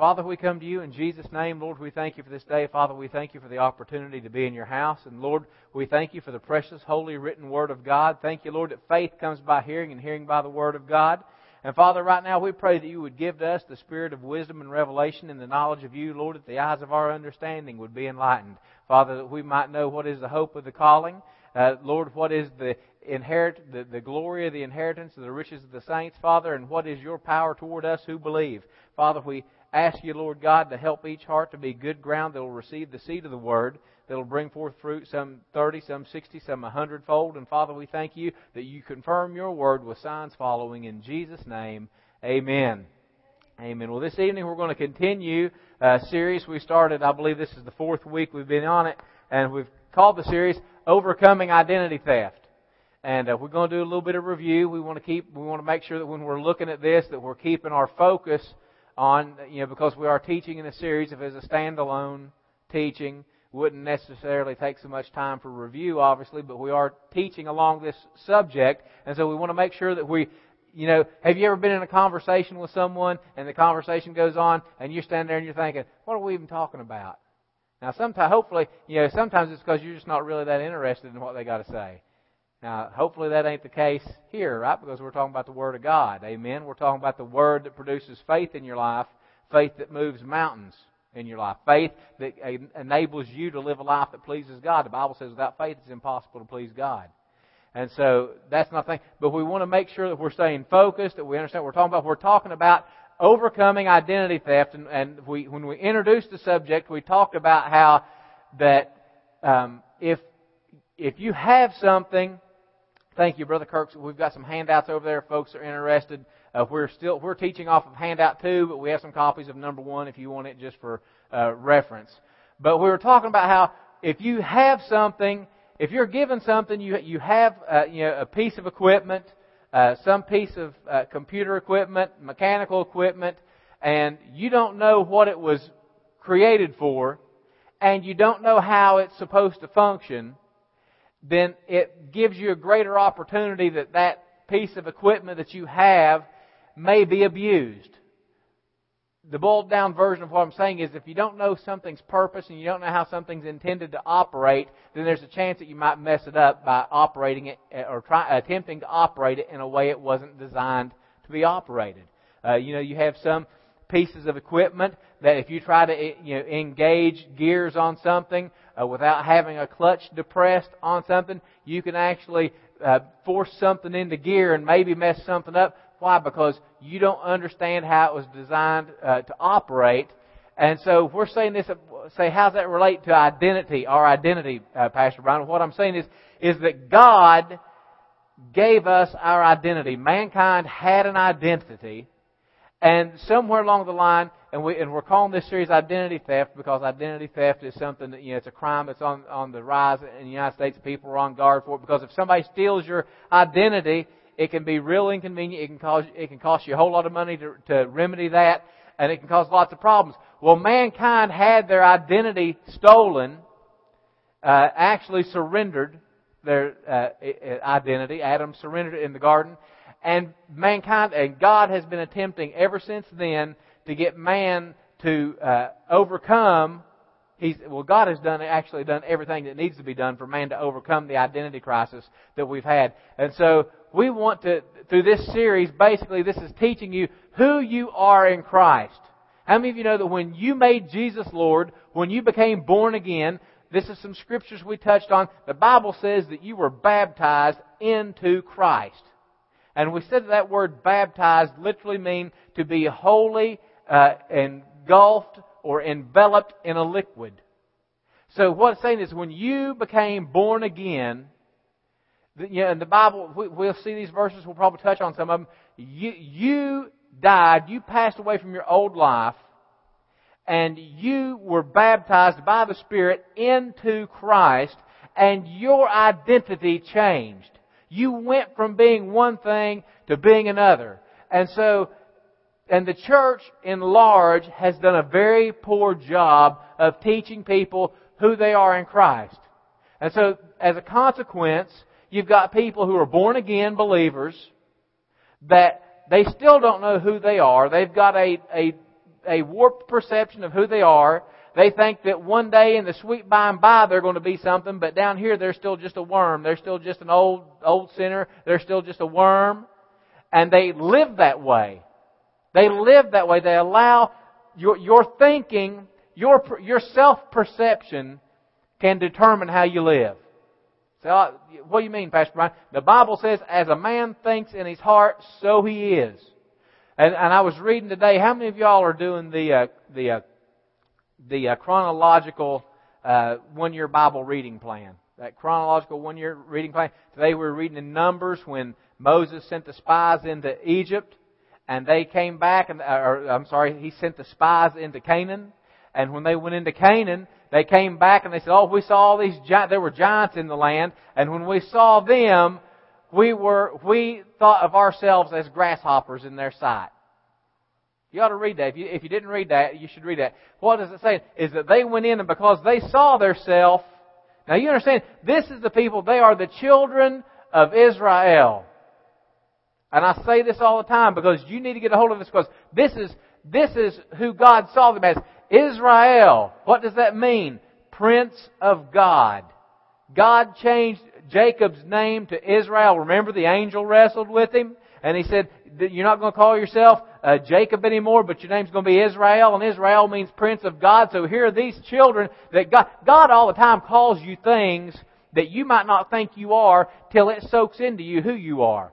Father, we come to you in Jesus' name. Lord, we thank you for this day. Father, we thank you for the opportunity to be in your house. And Lord, we thank you for the precious, holy, written Word of God. Thank you, Lord, that faith comes by hearing and hearing by the Word of God. And Father, right now we pray that you would give to us the spirit of wisdom and revelation and the knowledge of you, Lord, that the eyes of our understanding would be enlightened. Father, that we might know what is the hope of the calling. Uh, Lord, what is the inherit the, the glory of the inheritance of the riches of the saints, Father, and what is your power toward us who believe. Father, we ask you, Lord God, to help each heart to be good ground that will receive the seed of the word, that will bring forth fruit, some 30, some 60, some 100 fold. And Father, we thank you that you confirm your word with signs following. In Jesus' name, amen. Amen. Well, this evening we're going to continue a series we started. I believe this is the fourth week we've been on it, and we've called the series "Overcoming Identity Theft." And uh, we're going to do a little bit of review. We want to keep, we want to make sure that when we're looking at this, that we're keeping our focus on, you know, because we are teaching in a series, if it's a standalone teaching, wouldn't necessarily take so much time for review, obviously, but we are teaching along this subject, and so we want to make sure that we, you know, have you ever been in a conversation with someone and the conversation goes on and you stand there and you're thinking, what are we even talking about? Now, sometimes, hopefully, you know, sometimes it's because you're just not really that interested in what they got to say. Now, hopefully that ain't the case here, right? Because we're talking about the Word of God. Amen. We're talking about the Word that produces faith in your life, faith that moves mountains in your life, faith that enables you to live a life that pleases God. The Bible says without faith it's impossible to please God. And so that's not thing. But we want to make sure that we're staying focused, that we understand what we're talking about. We're talking about overcoming identity theft. And, and we, when we introduced the subject, we talked about how that um, if if you have something Thank you, Brother Kirk. We've got some handouts over there. Folks are interested. Uh, we're still we're teaching off of handout two, but we have some copies of number one if you want it just for uh, reference. But we were talking about how if you have something, if you're given something, you you have uh, you know a piece of equipment, uh, some piece of uh, computer equipment, mechanical equipment, and you don't know what it was created for, and you don't know how it's supposed to function then it gives you a greater opportunity that that piece of equipment that you have may be abused. The boiled down version of what I'm saying is if you don't know something's purpose and you don't know how something's intended to operate, then there's a chance that you might mess it up by operating it or try, attempting to operate it in a way it wasn't designed to be operated. Uh, you know, you have some pieces of equipment that if you try to you know, engage gears on something uh, without having a clutch depressed on something, you can actually uh, force something into gear and maybe mess something up. Why? Because you don't understand how it was designed uh, to operate. And so we're saying this, say, how's that relate to identity, our identity, uh, Pastor Bryan? What I'm saying is, is that God gave us our identity. Mankind had an identity and somewhere along the line, and, we, and we're calling this series identity theft because identity theft is something that, you know, it's a crime that's on, on the rise in the United States. People are on guard for it because if somebody steals your identity, it can be real inconvenient. It can cause, it can cost you a whole lot of money to, to remedy that, and it can cause lots of problems. Well, mankind had their identity stolen, uh, actually surrendered their uh, identity. Adam surrendered it in the garden, and mankind and God has been attempting ever since then to get man to uh, overcome. He's, well, God has done actually done everything that needs to be done for man to overcome the identity crisis that we've had. And so we want to, through this series, basically this is teaching you who you are in Christ. How many of you know that when you made Jesus Lord, when you became born again, this is some scriptures we touched on. The Bible says that you were baptized into Christ. And we said that, word baptized literally means to be wholly uh, engulfed or enveloped in a liquid. So what it's saying is when you became born again, you know, in the Bible, we'll see these verses, we'll probably touch on some of them. You, you died, you passed away from your old life, and you were baptized by the Spirit into Christ, and your identity changed. You went from being one thing to being another. And so, and the church in large has done a very poor job of teaching people who they are in Christ. And so, as a consequence, you've got people who are born again believers that they still don't know who they are. They've got a, a a warped perception of who they are. They think that one day in the sweet by and by they're going to be something, but down here they're still just a worm. They're still just an old, old sinner. They're still just a worm. And they live that way. They live that way. They allow your, your thinking, your, your self-perception can determine how you live. So, what do you mean, Pastor Bryan? The Bible says, as a man thinks in his heart, so he is. And, and I was reading today, how many of y'all are doing the, uh, the, uh, the uh, chronological uh, one-year Bible reading plan? That chronological one-year reading plan. Today we're reading in Numbers when Moses sent the spies into Egypt, and they came back, and or, I'm sorry, he sent the spies into Canaan, and when they went into Canaan, they came back and they said, "Oh, we saw all these giants. There were giants in the land, and when we saw them, we were we thought of ourselves as grasshoppers in their sight." You ought to read that. If you, if you didn't read that, you should read that. What does it say? Is that they went in and because they saw their self. Now you understand, this is the people, they are the children of Israel. And I say this all the time because you need to get a hold of this because this is, this is who God saw them as. Israel. What does that mean? Prince of God. God changed Jacob's name to Israel. Remember the angel wrestled with him? And he said, you're not going to call yourself uh, Jacob anymore, but your name's going to be Israel, and Israel means Prince of God. So here are these children that God, God all the time calls you things that you might not think you are till it soaks into you who you are.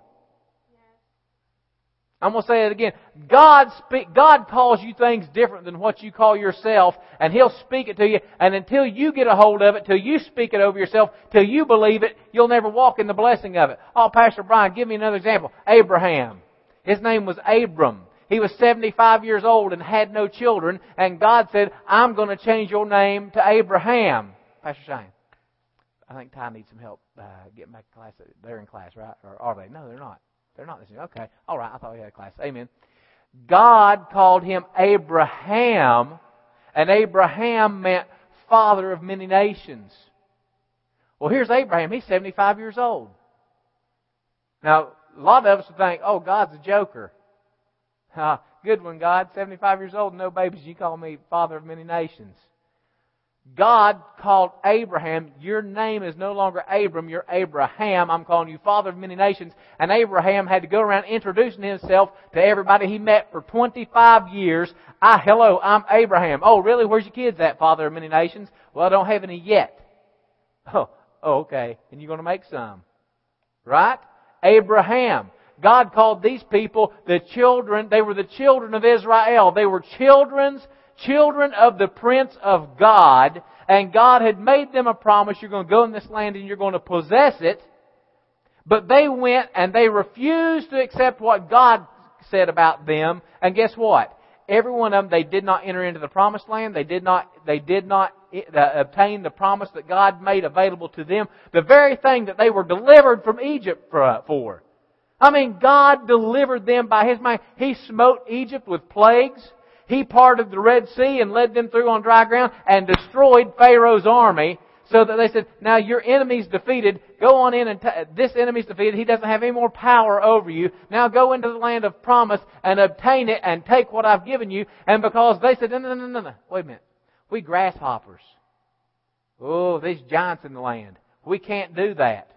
I'm going to say it again. God speak, God calls you things different than what you call yourself, and He'll speak it to you, and until you get a hold of it, till you speak it over yourself, till you believe it, you'll never walk in the blessing of it. Oh, Pastor Bryan, give me another example. Abraham. His name was Abram. He was 75 years old and had no children, and God said, I'm going to change your name to Abraham. Pastor Shane. I think Ty needs some help uh, getting back to class. They're in class, right? Or are they? No, they're not. They're not listening. Okay. All right. I thought we had a class. Amen. God called him Abraham, and Abraham meant father of many nations. Well, here's Abraham. He's 75 years old. Now, a lot of us would think, oh, God's a joker. Uh, good one, God. 75 years old, no babies. You call me father of many nations. God called Abraham, your name is no longer Abram, you're Abraham. I'm calling you father of many nations. And Abraham had to go around introducing himself to everybody he met for 25 years. I, hello, I'm Abraham. Oh, really? Where's your kids at, father of many nations? Well, I don't have any yet. Oh, oh okay. And you're going to make some. Right? Abraham. God called these people the children, they were the children of Israel. They were children's children of the Prince of God, and God had made them a promise, you're going to go in this land and you're going to possess it. But they went and they refused to accept what God said about them, and guess what? Every one of them, they did not enter into the promised land. They did not, they did not obtain the promise that God made available to them. The very thing that they were delivered from Egypt for. I mean, God delivered them by His might. He smote Egypt with plagues. He parted the Red Sea and led them through on dry ground and destroyed Pharaoh's army so that they said, now your enemy's defeated. Go on in and t- this enemy's defeated. He doesn't have any more power over you. Now go into the land of promise and obtain it and take what I've given you. And because they said, no, no, no, no, no. Wait a minute. We grasshoppers. Oh, these giants in the land. We can't do that.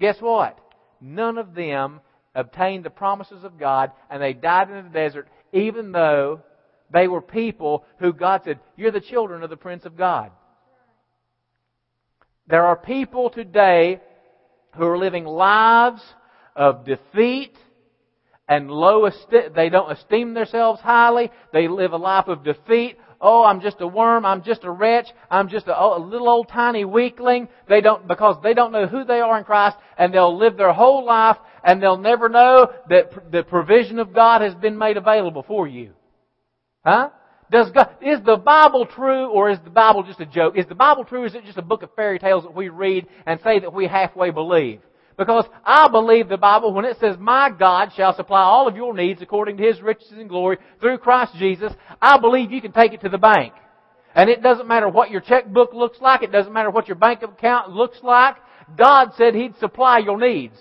Guess what? None of them obtained the promises of God and they died in the desert even though they were people who God said, You're the children of the Prince of God. There are people today who are living lives of defeat and low esteem. They don't esteem themselves highly. They live a life of defeat. Oh, I'm just a worm. I'm just a wretch. I'm just a, a little old tiny weakling. They don't, because they don't know who they are in Christ and they'll live their whole life and they'll never know that the provision of God has been made available for you. Huh? Does God, is the Bible true or is the Bible just a joke? Is the Bible true or is it just a book of fairy tales that we read and say that we halfway believe? Because I believe the Bible when it says, My God shall supply all of your needs according to His riches and glory through Christ Jesus, I believe you can take it to the bank. And it doesn't matter what your checkbook looks like, it doesn't matter what your bank account looks like, God said He'd supply your needs.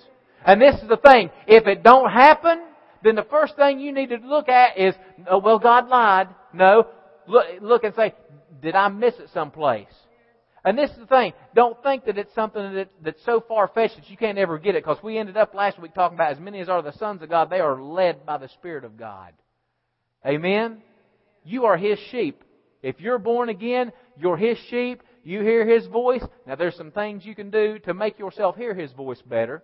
And this is the thing, if it don't happen, then the first thing you need to look at is, oh, well, God lied. No. Look, look and say, did I miss it someplace? And this is the thing. Don't think that it's something that, that's so far-fetched that you can't ever get it, because we ended up last week talking about as many as are the sons of God, they are led by the Spirit of God. Amen? You are His sheep. If you're born again, you're His sheep. You hear His voice. Now there's some things you can do to make yourself hear His voice better.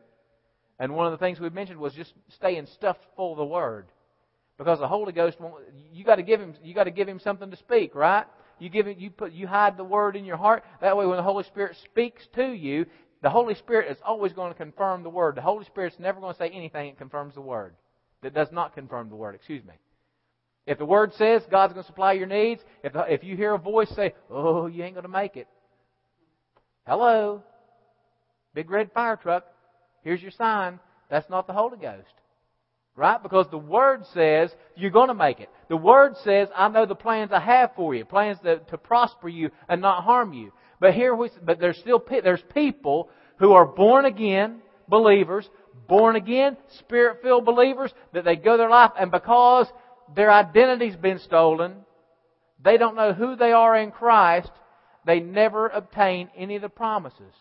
And one of the things we mentioned was just staying stuffed full of the Word. Because the Holy Ghost, won't you got to give him, you got to give him something to speak, right? You give it, you put, you hide the Word in your heart. That way, when the Holy Spirit speaks to you, the Holy Spirit is always going to confirm the Word. The Holy Spirit's never going to say anything that confirms the Word. That does not confirm the Word. Excuse me. If the Word says God's going to supply your needs, if, the, if you hear a voice say, "Oh, you ain't going to make it," hello, big red fire truck. Here's your sign. That's not the Holy Ghost. Right? Because the Word says you're going to make it. The Word says, I know the plans I have for you. Plans to, to prosper you and not harm you. But here we, but there's still, there's people who are born again believers, born again, spirit filled believers, that they go their life and because their identity's been stolen, they don't know who they are in Christ, they never obtain any of the promises.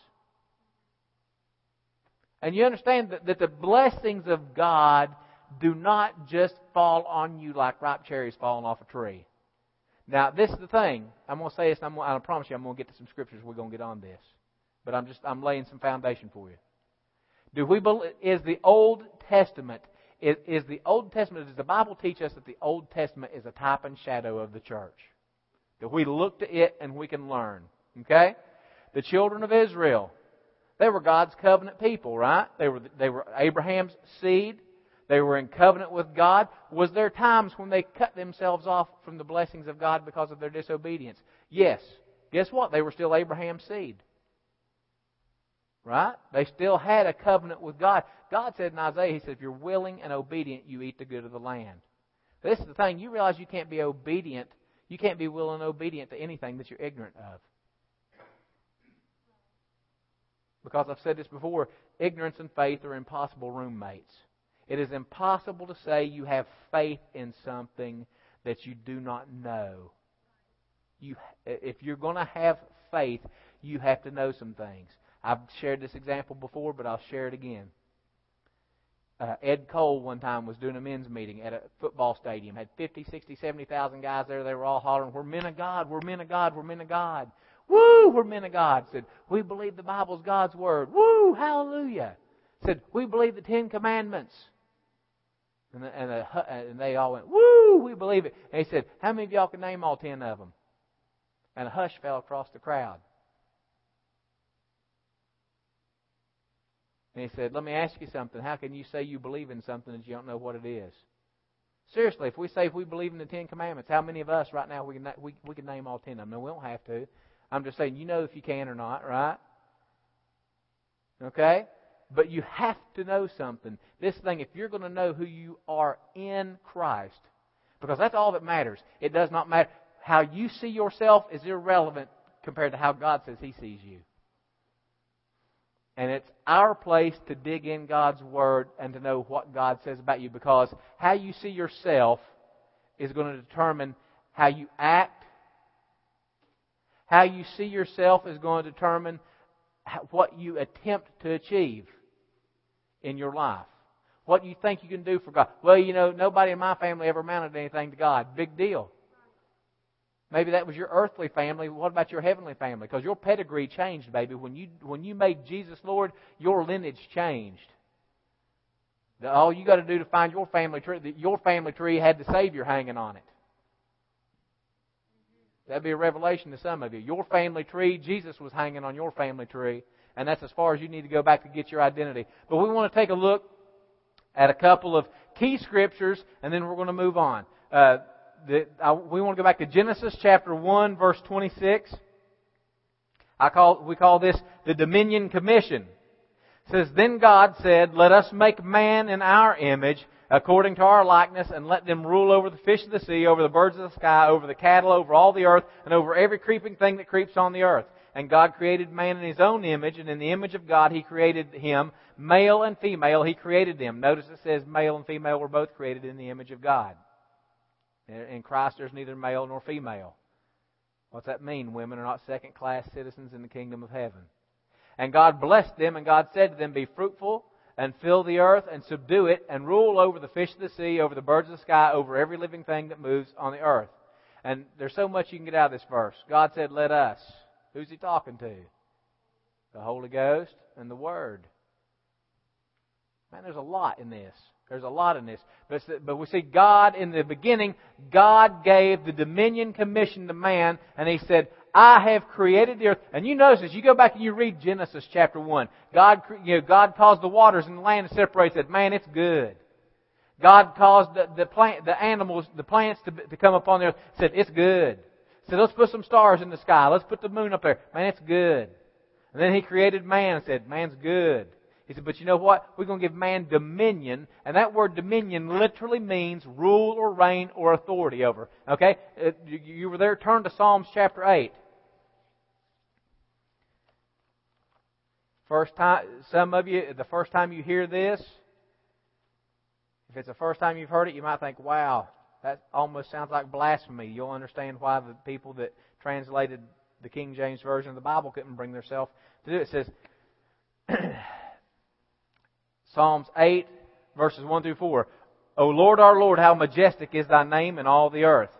And you understand that, that the blessings of God do not just fall on you like ripe cherries falling off a tree. Now, this is the thing. I'm going to say this, and I'm I promise you I'm going to get to some scriptures. We're going to get on this. But I'm just, I'm laying some foundation for you. Do we believe, is the Old Testament, is, is the Old Testament, does the Bible teach us that the Old Testament is a type and shadow of the church? That we look to it and we can learn. Okay? The children of Israel, they were God's covenant people, right? They were, they were Abraham's seed. They were in covenant with God. Was there times when they cut themselves off from the blessings of God because of their disobedience? Yes. Guess what? They were still Abraham's seed. Right? They still had a covenant with God. God said in Isaiah, He said, if you're willing and obedient, you eat the good of the land. This is the thing. You realize you can't be obedient. You can't be willing and obedient to anything that you're ignorant of. Because I've said this before, ignorance and faith are impossible roommates. It is impossible to say you have faith in something that you do not know. You, if you're going to have faith, you have to know some things. I've shared this example before, but I'll share it again. Uh, Ed Cole one time was doing a men's meeting at a football stadium. Had 50, 60, 70,000 guys there. They were all hollering, "We're men of God. We're men of God. We're men of God." Woo, we're men of God. Said, we believe the Bible's God's Word. Woo, hallelujah. Said, we believe the Ten Commandments. And, the, and, uh, the, uh, and they all went, woo, we believe it. And he said, how many of y'all can name all ten of them? And a hush fell across the crowd. And he said, let me ask you something. How can you say you believe in something that you don't know what it is? Seriously, if we say if we believe in the Ten Commandments, how many of us right now we can we, we can name all ten of them? No, we don't have to. I'm just saying, you know if you can or not, right? Okay? But you have to know something. This thing, if you're going to know who you are in Christ, because that's all that matters. It does not matter. How you see yourself is irrelevant compared to how God says He sees you. And it's our place to dig in God's Word and to know what God says about you because how you see yourself is going to determine how you act how you see yourself is going to determine what you attempt to achieve in your life. What you think you can do for God. Well, you know, nobody in my family ever amounted to anything to God. Big deal. Maybe that was your earthly family. What about your heavenly family? Because your pedigree changed, baby. When you when you made Jesus Lord, your lineage changed. All you got to do to find your family tree, your family tree had the Savior hanging on it. That'd be a revelation to some of you. Your family tree, Jesus was hanging on your family tree, and that's as far as you need to go back to get your identity. But we want to take a look at a couple of key scriptures, and then we're going to move on. Uh, the, I, we want to go back to Genesis chapter 1, verse 26. I call, we call this the Dominion Commission. It says, Then God said, Let us make man in our image according to our likeness, and let them rule over the fish of the sea, over the birds of the sky, over the cattle, over all the earth, and over every creeping thing that creeps on the earth. And God created man in his own image, and in the image of God he created him, male and female, he created them. Notice it says male and female were both created in the image of God. In Christ, there's neither male nor female. What's that mean? Women are not second class citizens in the kingdom of heaven. And God blessed them, and God said to them, Be fruitful and fill the earth and subdue it and rule over the fish of the sea, over the birds of the sky, over every living thing that moves on the earth. And there's so much you can get out of this verse. God said, Let us. Who's he talking to? The Holy Ghost and the Word. Man, there's a lot in this. There's a lot in this. But, but we see God in the beginning, God gave the dominion commission to man, and He said, I have created the earth. And you notice as you go back and you read Genesis chapter 1, God, you know, God caused the waters and the land to separate, said, man, it's good. God caused the, the plant, the animals, the plants to, to come upon the earth, said, it's good. Said, let's put some stars in the sky. Let's put the moon up there. Man, it's good. And then He created man and said, man's good. He said, but you know what? We're going to give man dominion, and that word dominion literally means rule or reign or authority over. Okay? Uh, you were there, turn to Psalms chapter 8. First time, some of you, the first time you hear this, if it's the first time you've heard it, you might think, wow, that almost sounds like blasphemy. You'll understand why the people that translated the King James Version of the Bible couldn't bring themselves to do it. It says, Psalms 8, verses 1 through 4. O Lord, our Lord, how majestic is thy name in all the earth,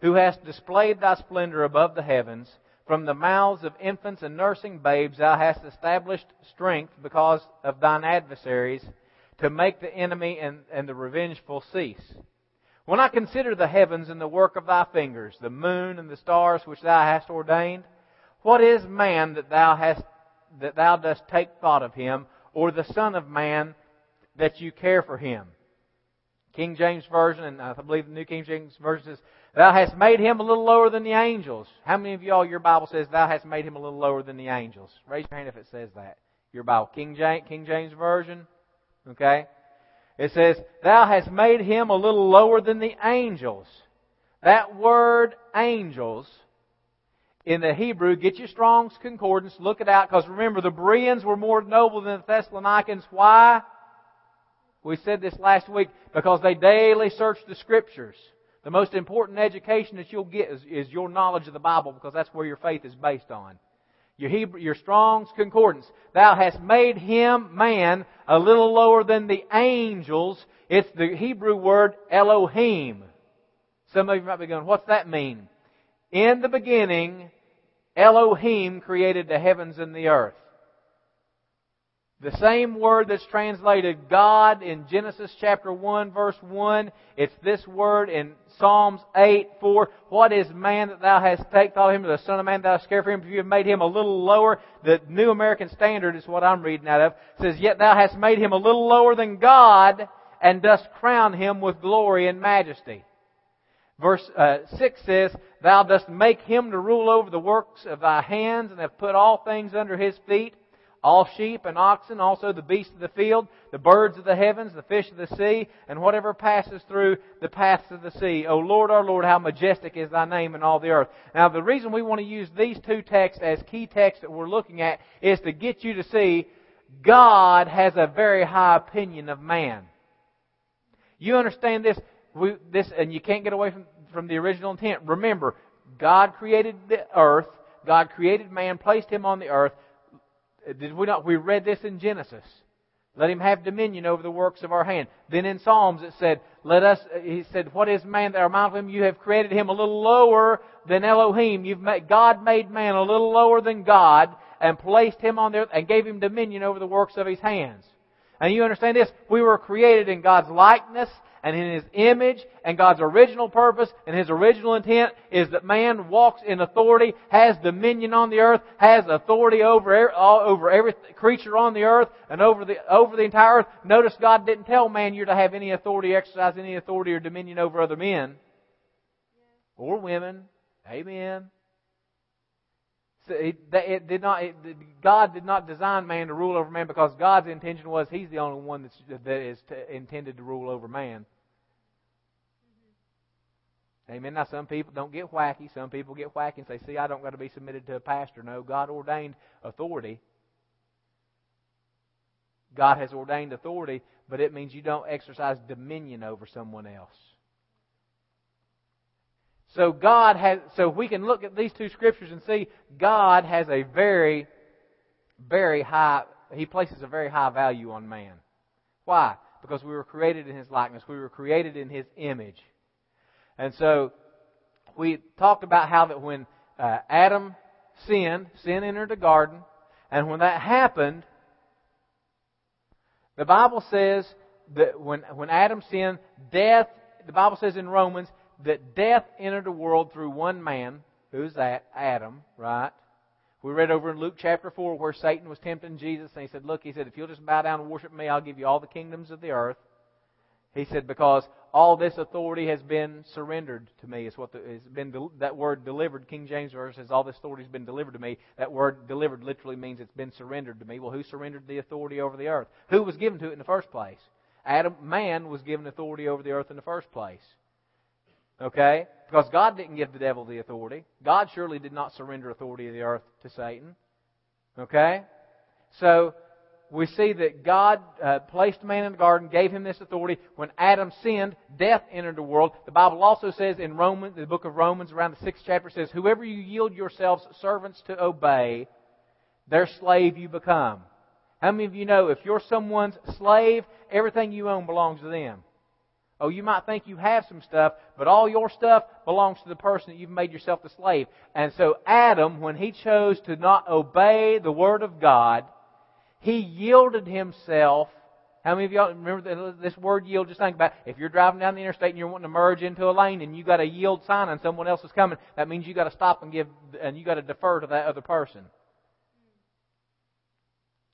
who hast displayed thy splendor above the heavens. From the mouths of infants and nursing babes thou hast established strength because of thine adversaries, to make the enemy and, and the revengeful cease. When I consider the heavens and the work of thy fingers, the moon and the stars which thou hast ordained, what is man that thou hast that thou dost take thought of him, or the son of man that you care for him? King James Version, and I believe the New King James Version says, Thou hast made him a little lower than the angels. How many of y'all, your Bible says, Thou hast made him a little lower than the angels? Raise your hand if it says that. Your Bible. King James, King James Version. Okay? It says, Thou hast made him a little lower than the angels. That word angels in the Hebrew, get your Strong's Concordance, look it out, because remember, the Bereans were more noble than the Thessalonians. Why? We said this last week, because they daily searched the Scriptures. The most important education that you'll get is, is your knowledge of the Bible because that's where your faith is based on. Your, Hebrew, your Strong's Concordance. Thou hast made him, man, a little lower than the angels. It's the Hebrew word Elohim. Some of you might be going, what's that mean? In the beginning, Elohim created the heavens and the earth. The same word that's translated God in Genesis chapter 1 verse 1, it's this word in Psalms 8 4. What is man that thou hast taken thought of him, the son of man thou hast cared for him, if you have made him a little lower. The New American Standard is what I'm reading out of. Says, Yet thou hast made him a little lower than God, and dost crown him with glory and majesty. Verse uh, 6 says, Thou dost make him to rule over the works of thy hands, and have put all things under his feet all sheep and oxen, also the beasts of the field, the birds of the heavens, the fish of the sea, and whatever passes through the paths of the sea. O Lord, our Lord, how majestic is thy name in all the earth. Now, the reason we want to use these two texts as key texts that we're looking at is to get you to see God has a very high opinion of man. You understand this? We, this, and you can't get away from, from the original intent. Remember, God created the earth. God created man, placed him on the earth. Did we not? We read this in Genesis. Let him have dominion over the works of our hand. Then in Psalms it said, let us, uh, he said, what is man that are mindful of him? You have created him a little lower than Elohim. You've made, God made man a little lower than God and placed him on the earth and gave him dominion over the works of his hands. And you understand this? We were created in God's likeness and in His image and God's original purpose and His original intent is that man walks in authority, has dominion on the earth, has authority over, all, over every creature on the earth and over the, over the entire earth. Notice God didn't tell man you're to have any authority, exercise any authority or dominion over other men or women. Amen. It did not, it, God did not design man to rule over man because God's intention was He's the only one that's, that is intended to rule over man. Amen. Now, some people don't get wacky. Some people get wacky and say, see, I don't got to be submitted to a pastor. No, God ordained authority. God has ordained authority, but it means you don't exercise dominion over someone else. So God has, so we can look at these two scriptures and see God has a very, very high, He places a very high value on man. Why? Because we were created in His likeness. We were created in His image. And so, we talked about how that when uh, Adam sinned, sin entered the garden, and when that happened, the Bible says that when, when Adam sinned, death, the Bible says in Romans, that death entered the world through one man. Who's that? Adam, right? We read over in Luke chapter 4 where Satan was tempting Jesus and he said, Look, he said, if you'll just bow down and worship me, I'll give you all the kingdoms of the earth. He said, because all this authority has been surrendered to me. Is what the, has been that word delivered. King James verse says, all this authority has been delivered to me. That word delivered literally means it's been surrendered to me. Well, who surrendered the authority over the earth? Who was given to it in the first place? Adam, man was given authority over the earth in the first place. Okay? Because God didn't give the devil the authority. God surely did not surrender authority of the earth to Satan. Okay? So, we see that God uh, placed man in the garden, gave him this authority. When Adam sinned, death entered the world. The Bible also says in Romans, the book of Romans, around the sixth chapter, says, "Whoever you yield yourselves servants to obey, their slave you become." How many of you know if you're someone's slave, everything you own belongs to them? Oh, you might think you have some stuff, but all your stuff belongs to the person that you've made yourself the slave. And so Adam, when he chose to not obey the Word of God, he yielded himself. How many of y'all remember this word yield? Just think about it. if you're driving down the interstate and you're wanting to merge into a lane and you got a yield sign and someone else is coming, that means you got to stop and give and you got to defer to that other person.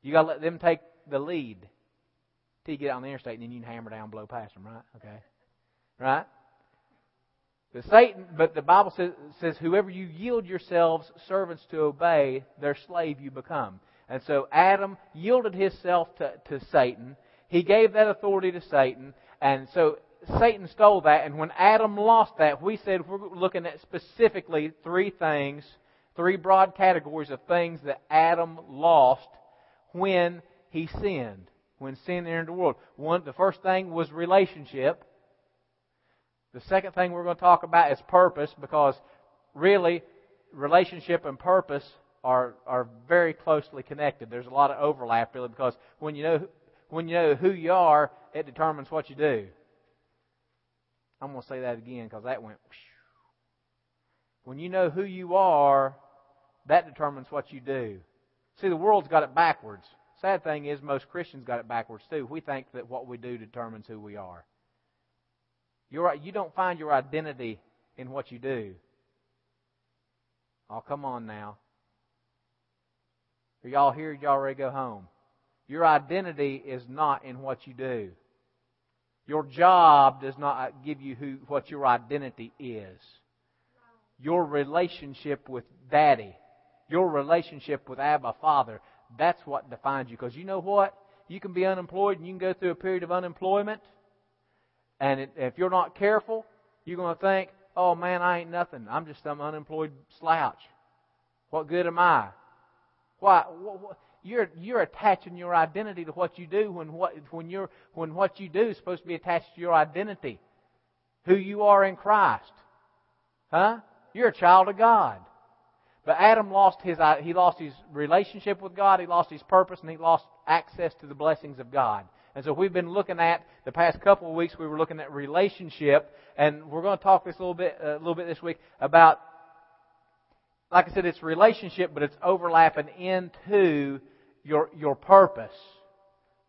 You got to let them take the lead till you get on the interstate and then you can hammer down, blow past them, right? Okay, right? The Satan, but the Bible says, says, whoever you yield yourselves servants to obey, their slave you become. And so Adam yielded himself to, to Satan. He gave that authority to Satan. And so Satan stole that. And when Adam lost that, we said we're looking at specifically three things, three broad categories of things that Adam lost when he sinned, when sin entered the world. One, the first thing was relationship. The second thing we're going to talk about is purpose because really relationship and purpose are are very closely connected. There's a lot of overlap really because when you know when you know who you are, it determines what you do. I'm going to say that again because that went. When you know who you are, that determines what you do. See, the world's got it backwards. Sad thing is, most Christians got it backwards too. We think that what we do determines who we are. You're, you don't find your identity in what you do. Oh, come on now. Are y'all here? Y'all ready to go home? Your identity is not in what you do. Your job does not give you who, what your identity is. Your relationship with Daddy, your relationship with Abba Father, that's what defines you. Because you know what? You can be unemployed and you can go through a period of unemployment. And it, if you're not careful, you're going to think, oh man, I ain't nothing. I'm just some unemployed slouch. What good am I? Why? You're you're attaching your identity to what you do when what when you're when what you do is supposed to be attached to your identity, who you are in Christ, huh? You're a child of God. But Adam lost his uh, he lost his relationship with God, he lost his purpose, and he lost access to the blessings of God. And so we've been looking at the past couple of weeks. We were looking at relationship, and we're going to talk this a little bit a little bit this week about like I said, it's relationship, but it's overlapping into your, your purpose.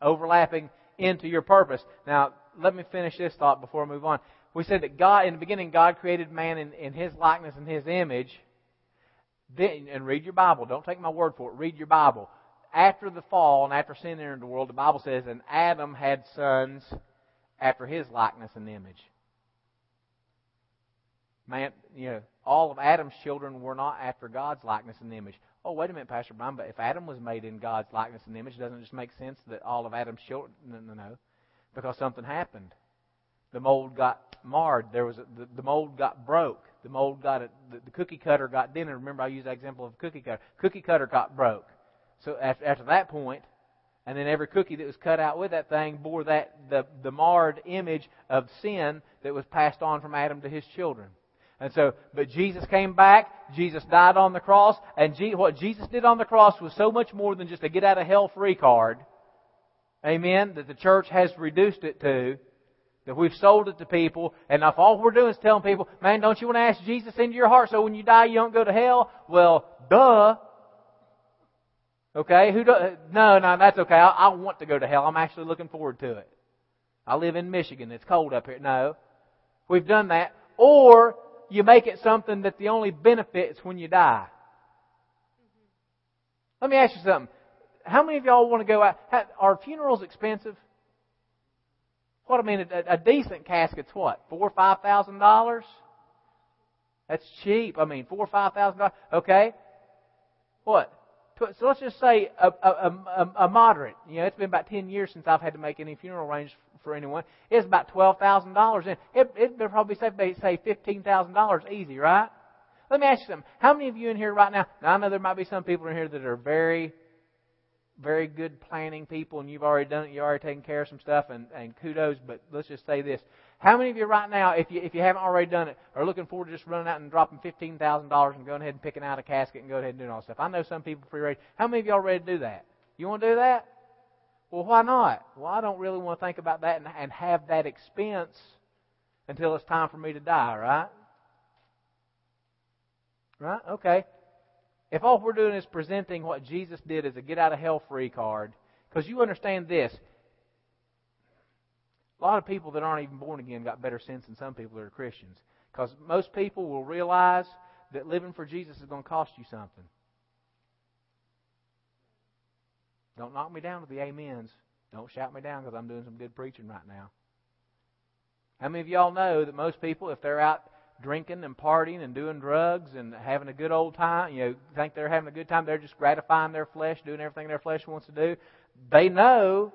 Overlapping into your purpose. Now, let me finish this thought before I move on. We said that God, in the beginning, God created man in, in His likeness and His image. Then, and read your Bible. Don't take my word for it. Read your Bible. After the fall and after sin entered the world, the Bible says, and Adam had sons after his likeness and image. Man, you know, all of Adam's children were not after God's likeness and image. Oh, wait a minute, Pastor Bryan, but if Adam was made in God's likeness and image, doesn't it just make sense that all of Adam's children? No, no, no. Because something happened. The mold got marred. There was a, the, the mold got broke. The mold got a, the, the cookie cutter got dented. Remember, I used that example of cookie cutter. Cookie cutter got broke. So after, after that point, and then every cookie that was cut out with that thing bore that the the marred image of sin that was passed on from Adam to his children. And so, but Jesus came back, Jesus died on the cross, and what Jesus did on the cross was so much more than just a get out of hell free card. Amen. That the church has reduced it to. That we've sold it to people, and if all we're doing is telling people, man, don't you want to ask Jesus into your heart so when you die you don't go to hell? Well, duh. Okay, who do, no, no, that's okay. I, I want to go to hell. I'm actually looking forward to it. I live in Michigan. It's cold up here. No. We've done that. Or you make it something that the only benefit is when you die. Let me ask you something. How many of y'all want to go out? Are funerals expensive? What I mean, a, a decent casket's what? Four or five thousand dollars? That's cheap. I mean, four or five thousand dollars. Okay. What? So let's just say a, a, a, a moderate. You know, it's been about ten years since I've had to make any funeral arrangements for anyone. It's about twelve thousand dollars. And it it would probably say say fifteen thousand dollars easy, right? Let me ask you something. How many of you in here right now? Now I know there might be some people in here that are very very good planning people and you've already done it, you've already taken care of some stuff and, and kudos, but let's just say this. How many of you right now, if you, if you haven't already done it, are looking forward to just running out and dropping $15,000 and going ahead and picking out a casket and going ahead and doing all that stuff? I know some people pre-ready. How many of you already do that? You want to do that? Well, why not? Well, I don't really want to think about that and, and have that expense until it's time for me to die, right? Right? Okay. If all we're doing is presenting what Jesus did as a get out of hell free card, because you understand this, a lot of people that aren't even born again got better sense than some people that are Christians. Because most people will realize that living for Jesus is going to cost you something. Don't knock me down with the amens. Don't shout me down because I'm doing some good preaching right now. How many of y'all know that most people, if they're out drinking and partying and doing drugs and having a good old time, you know, think they're having a good time, they're just gratifying their flesh, doing everything their flesh wants to do. They know,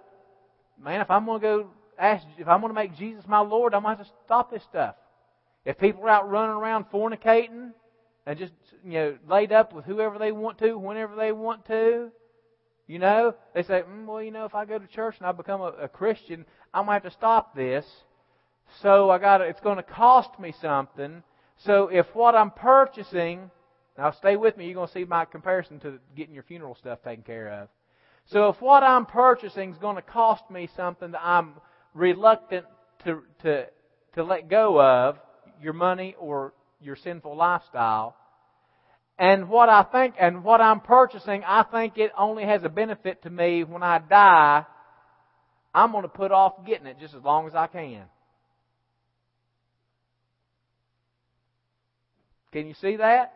man, if I'm going to go ask, if I'm going to make Jesus my Lord, I'm going to have to stop this stuff. If people are out running around fornicating and just, you know, laid up with whoever they want to, whenever they want to, you know, they say, mm, well, you know, if I go to church and I become a, a Christian, I'm going to have to stop this. So I got it's going to cost me something. So if what I'm purchasing, now stay with me, you're going to see my comparison to getting your funeral stuff taken care of. So if what I'm purchasing is going to cost me something that I'm reluctant to, to, to let go of, your money or your sinful lifestyle, and what I think, and what I'm purchasing, I think it only has a benefit to me when I die, I'm going to put off getting it just as long as I can. Can you see that?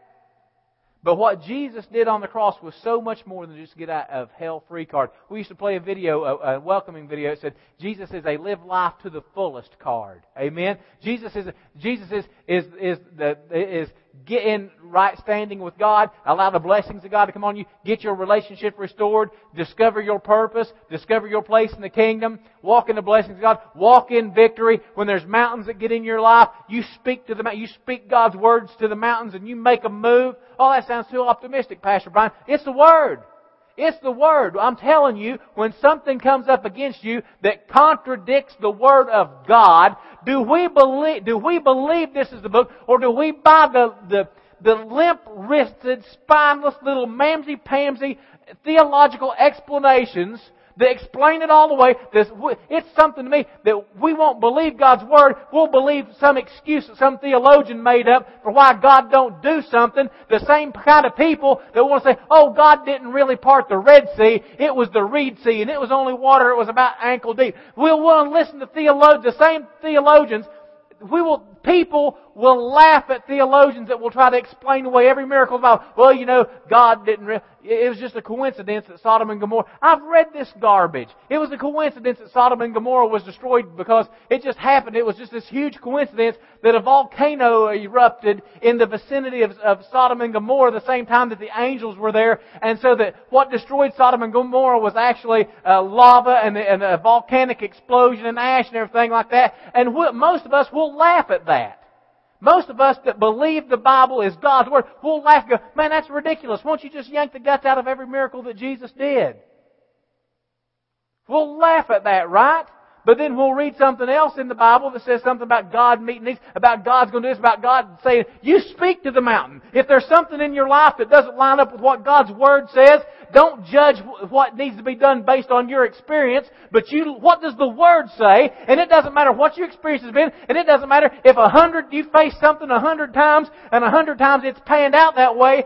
But what Jesus did on the cross was so much more than just get out of hell free card. We used to play a video, a, a welcoming video. It said, Jesus is a live life to the fullest card. Amen? Jesus is, Jesus is, is, is, the, is get in right standing with God, allow the blessings of God to come on you, get your relationship restored, discover your purpose, discover your place in the kingdom, walk in the blessings of God, walk in victory. When there's mountains that get in your life, you speak to the you speak God's words to the mountains and you make a move. Oh, that sounds too optimistic, Pastor Bryan. It's the Word. It's the Word. I'm telling you, when something comes up against you that contradicts the Word of God, do we believe, do we believe this is the book, or do we buy the, the, the limp-wristed, spineless little mamsy-pamsy theological explanations they explain it all the way. it's something to me that we won't believe God's Word. We'll believe some excuse that some theologian made up for why God don't do something. The same kind of people that want to say, oh, God didn't really part the Red Sea. It was the Reed Sea and it was only water. It was about ankle deep. We'll want to listen to theologians, the same theologians we will, people will laugh at theologians that will try to explain away every miracle about, well, you know, God didn't, re- it was just a coincidence that Sodom and Gomorrah, I've read this garbage. It was a coincidence that Sodom and Gomorrah was destroyed because it just happened. It was just this huge coincidence that a volcano erupted in the vicinity of, of Sodom and Gomorrah the same time that the angels were there. And so that what destroyed Sodom and Gomorrah was actually uh, lava and, and a volcanic explosion and ash and everything like that. And most of us will laugh at that. Most of us that believe the Bible is God's Word will laugh and go, man, that's ridiculous. Won't you just yank the guts out of every miracle that Jesus did? We'll laugh at that, right? But then we'll read something else in the Bible that says something about God meeting these, about God's going to do this, about God saying, you speak to the mountain. If there's something in your life that doesn't line up with what God's Word says, don't judge what needs to be done based on your experience, but you, what does the Word say? And it doesn't matter what your experience has been, and it doesn't matter if a hundred, you face something a hundred times, and a hundred times it's panned out that way,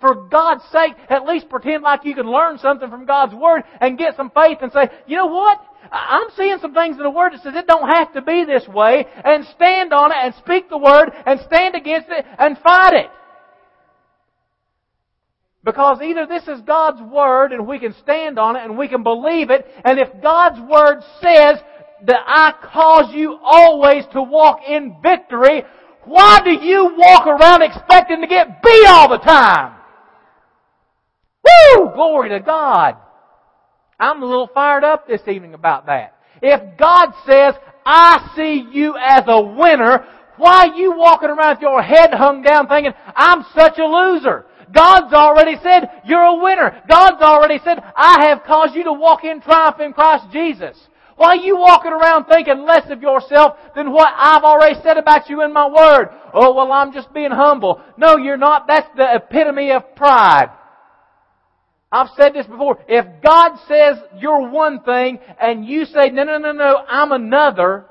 for God's sake, at least pretend like you can learn something from God's Word and get some faith and say, you know what? I'm seeing some things in the Word that says it don't have to be this way, and stand on it and speak the Word and stand against it and fight it. Because either this is God's Word and we can stand on it and we can believe it, and if God's Word says that I cause you always to walk in victory, why do you walk around expecting to get beat all the time? Woo! Glory to God. I'm a little fired up this evening about that. If God says, I see you as a winner, why are you walking around with your head hung down thinking, I'm such a loser? God's already said, you're a winner. God's already said, I have caused you to walk in triumph in Christ Jesus. Why are you walking around thinking less of yourself than what I've already said about you in my Word? Oh, well, I'm just being humble. No, you're not. That's the epitome of pride. I've said this before. If God says you're one thing and you say, no, no, no, no, I'm another,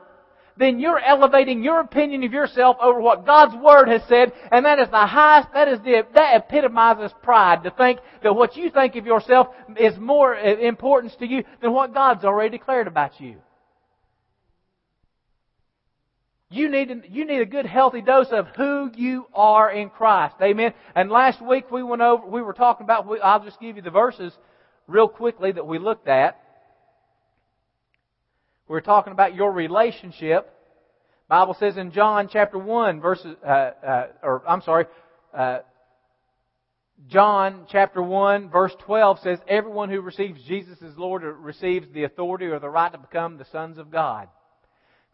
then you're elevating your opinion of yourself over what God's Word has said, and that is the highest, that is the, that epitomizes pride, to think that what you think of yourself is more uh, importance to you than what God's already declared about you. You need, you need a good healthy dose of who you are in Christ. Amen. And last week we went over, we were talking about, I'll just give you the verses real quickly that we looked at. We are talking about your relationship. Bible says in John chapter 1 verses, uh, uh, or I'm sorry, uh, John chapter 1 verse 12 says, everyone who receives Jesus as Lord receives the authority or the right to become the sons of God.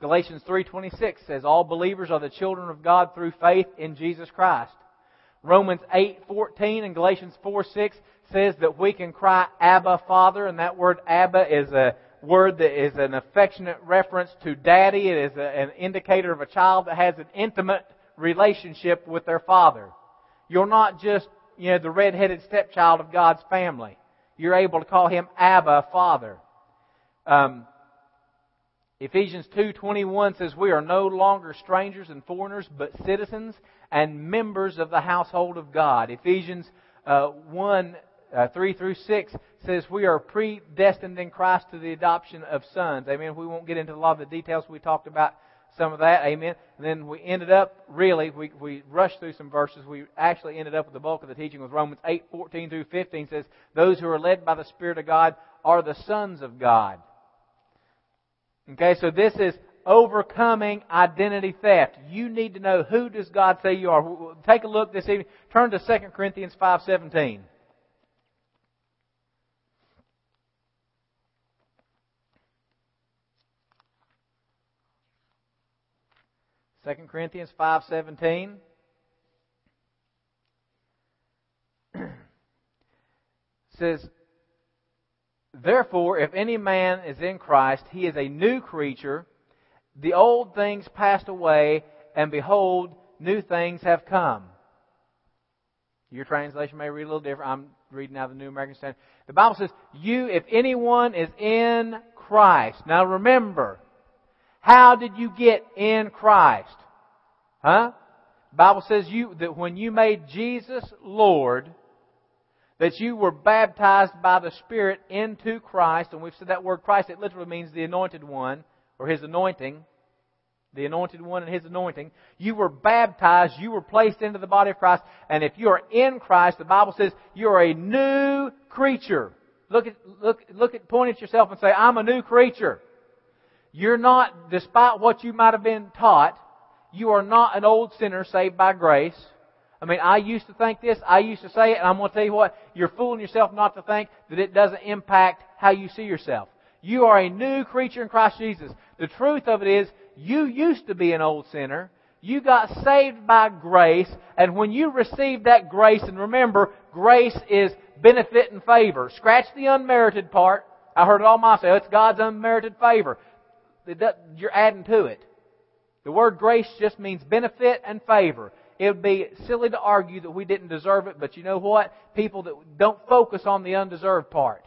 Galatians 3:26 says all believers are the children of God through faith in Jesus Christ. Romans 8:14 and Galatians 4:6 says that we can cry Abba Father and that word Abba is a word that is an affectionate reference to daddy. It is a, an indicator of a child that has an intimate relationship with their father. You're not just, you know, the red-headed stepchild of God's family. You're able to call him Abba Father. Um, Ephesians 2:21 says we are no longer strangers and foreigners but citizens and members of the household of God. Ephesians uh, 1 uh, 3 through 6 says we are predestined in Christ to the adoption of sons. Amen. We won't get into a lot of the details. We talked about some of that. Amen. And then we ended up, really, we, we rushed through some verses. We actually ended up with the bulk of the teaching with Romans 8, 14 through 15 says, those who are led by the Spirit of God are the sons of God. Okay, so this is overcoming identity theft. You need to know who does God say you are. Take a look this evening. Turn to 2 Corinthians 5:17. Second Corinthians 5:17 says Therefore, if any man is in Christ, he is a new creature. The old things passed away, and behold, new things have come. Your translation may read a little different. I'm reading out the New American Standard. The Bible says, you, if anyone is in Christ. Now remember, how did you get in Christ? Huh? The Bible says you, that when you made Jesus Lord, that you were baptized by the Spirit into Christ, and we've said that word Christ, it literally means the anointed one, or his anointing. The anointed one and his anointing. You were baptized, you were placed into the body of Christ, and if you are in Christ, the Bible says you're a new creature. Look at, look, look at, point at yourself and say, I'm a new creature. You're not, despite what you might have been taught, you are not an old sinner saved by grace. I mean, I used to think this, I used to say it, and I'm going to tell you what, you're fooling yourself not to think that it doesn't impact how you see yourself. You are a new creature in Christ Jesus. The truth of it is, you used to be an old sinner. You got saved by grace, and when you received that grace, and remember, grace is benefit and favor. Scratch the unmerited part. I heard it all myself. It's God's unmerited favor. You're adding to it. The word grace just means benefit and favor. It would be silly to argue that we didn't deserve it, but you know what? People that don't focus on the undeserved part.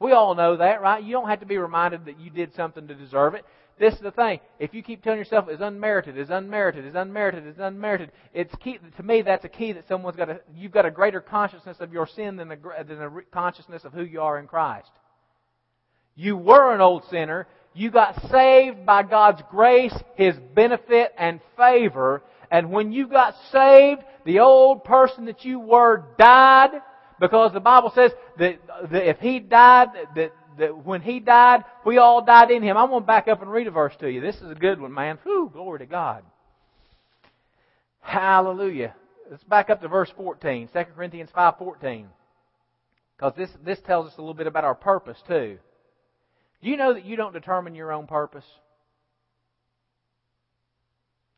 We all know that, right? You don't have to be reminded that you did something to deserve it. This is the thing. If you keep telling yourself it's unmerited, it's unmerited, it's unmerited, it's unmerited, it's key, to me that's a key that someone's got a, you've got a greater consciousness of your sin than a, than a consciousness of who you are in Christ. You were an old sinner. You got saved by God's grace, His benefit and favor. And when you got saved, the old person that you were died because the Bible says that, that if He died, that that when he died, we all died in him. I'm going to back up and read a verse to you. This is a good one, man. Whew, glory to God. Hallelujah. Let's back up to verse 14, 2 Corinthians 5.14. Because this, this tells us a little bit about our purpose, too. Do you know that you don't determine your own purpose?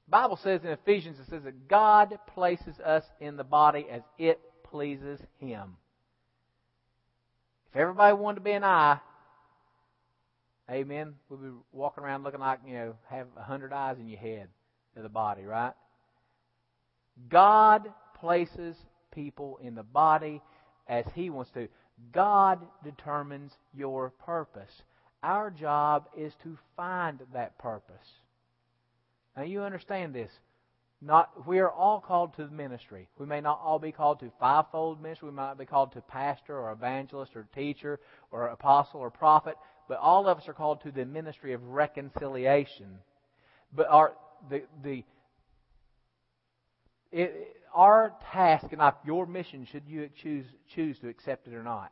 The Bible says in Ephesians, it says that God places us in the body as it pleases Him. If everybody wanted to be an eye, amen, we'd be walking around looking like, you know, have a hundred eyes in your head of the body, right? God places people in the body as He wants to. God determines your purpose. Our job is to find that purpose. Now you understand this. Not, we are all called to the ministry. We may not all be called to fivefold ministry. We might be called to pastor or evangelist or teacher or apostle or prophet. But all of us are called to the ministry of reconciliation. But our the the it, our task and our, your mission should you choose choose to accept it or not.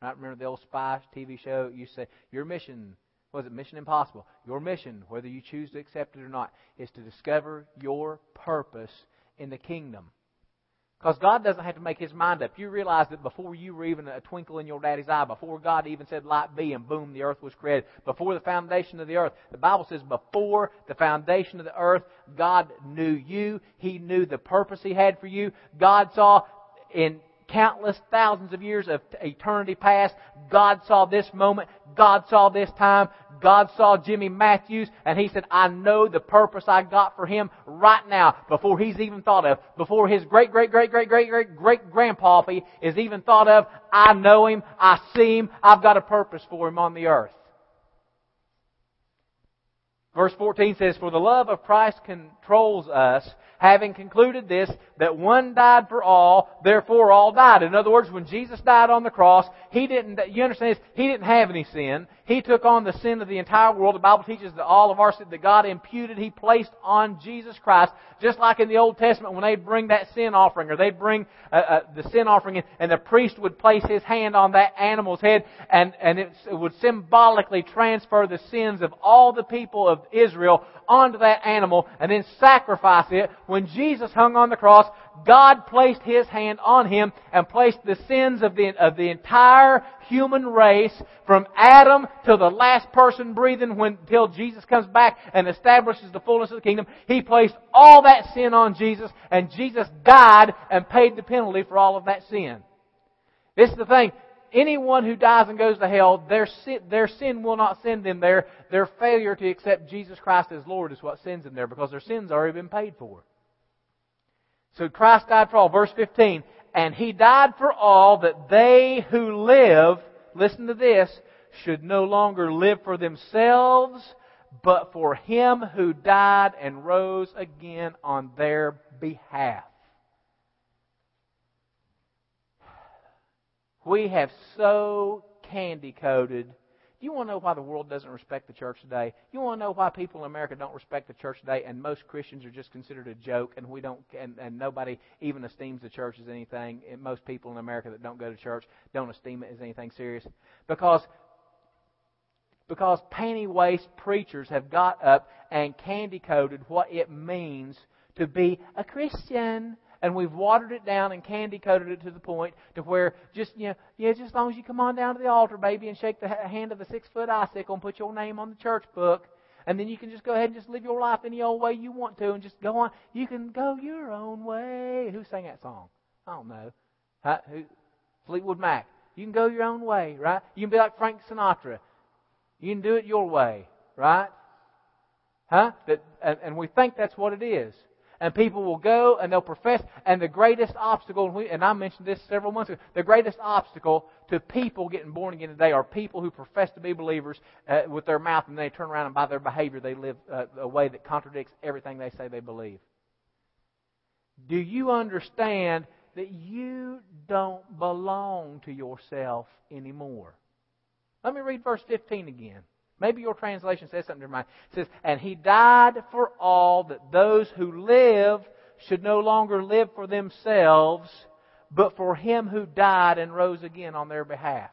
I remember the old spy TV show. You say your mission was it Mission Impossible? Your mission, whether you choose to accept it or not, is to discover your purpose in the kingdom. Because God doesn't have to make His mind up. You realize that before you were even a twinkle in your daddy's eye, before God even said light be and boom, the earth was created, before the foundation of the earth, the Bible says before the foundation of the earth, God knew you. He knew the purpose He had for you. God saw in countless thousands of years of eternity past. God saw this moment. God saw this time. God saw Jimmy Matthews and he said, I know the purpose I got for him right now before he's even thought of, before his great, great, great, great, great, great, great grandpa is even thought of. I know him. I see him. I've got a purpose for him on the earth. Verse 14 says, For the love of Christ controls us, having concluded this, that one died for all, therefore all died. In other words, when Jesus died on the cross, He didn't, you understand this, He didn't have any sin. He took on the sin of the entire world. The Bible teaches that all of our sin that God imputed, He placed on Jesus Christ. Just like in the Old Testament when they'd bring that sin offering, or they'd bring uh, uh, the sin offering in, and the priest would place his hand on that animal's head, and, and it would symbolically transfer the sins of all the people of Israel onto that animal, and then sacrifice it. When Jesus hung on the cross, God placed His hand on Him and placed the sins of the, of the entire human race from Adam to the last person breathing when, until Jesus comes back and establishes the fullness of the kingdom. He placed all that sin on Jesus and Jesus died and paid the penalty for all of that sin. This is the thing. Anyone who dies and goes to hell, their sin, their sin will not send them there. Their failure to accept Jesus Christ as Lord is what sends them there because their sins already been paid for. So Christ died for all. Verse 15. And He died for all that they who live, listen to this, should no longer live for themselves, but for Him who died and rose again on their behalf. We have so candy coated you want to know why the world doesn't respect the church today? You want to know why people in America don't respect the church today, and most Christians are just considered a joke, and we don't, and, and nobody even esteems the church as anything. And most people in America that don't go to church don't esteem it as anything serious because because panty waist preachers have got up and candy coated what it means to be a Christian and we've watered it down and candy coated it to the point to where just you know, yeah, just as long as you come on down to the altar, baby, and shake the hand of a six foot icicle and put your name on the church book, and then you can just go ahead and just live your life any old way you want to, and just go on. You can go your own way. Who sang that song? I don't know. Huh? Who? Fleetwood Mac. You can go your own way, right? You can be like Frank Sinatra. You can do it your way. right? Huh? That, and, and we think that's what it is. And people will go and they'll profess, and the greatest obstacle, and, we, and I mentioned this several months ago, the greatest obstacle to people getting born again today are people who profess to be believers uh, with their mouth, and they turn around and by their behavior they live uh, a way that contradicts everything they say they believe. Do you understand that you don't belong to yourself anymore? Let me read verse 15 again. Maybe your translation says something different. It says, And he died for all that those who live should no longer live for themselves, but for him who died and rose again on their behalf.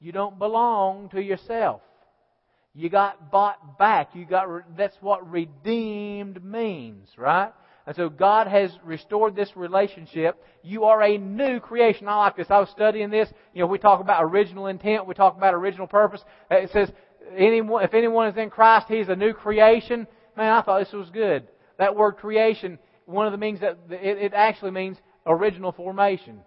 You don't belong to yourself. You got bought back. You got, that's what redeemed means, right? And so God has restored this relationship. You are a new creation. I like this. I was studying this. You know, we talk about original intent. We talk about original purpose. Uh, it says, anyone, if anyone is in Christ, he's a new creation. Man, I thought this was good. That word creation, one of the means that it, it actually means original formation.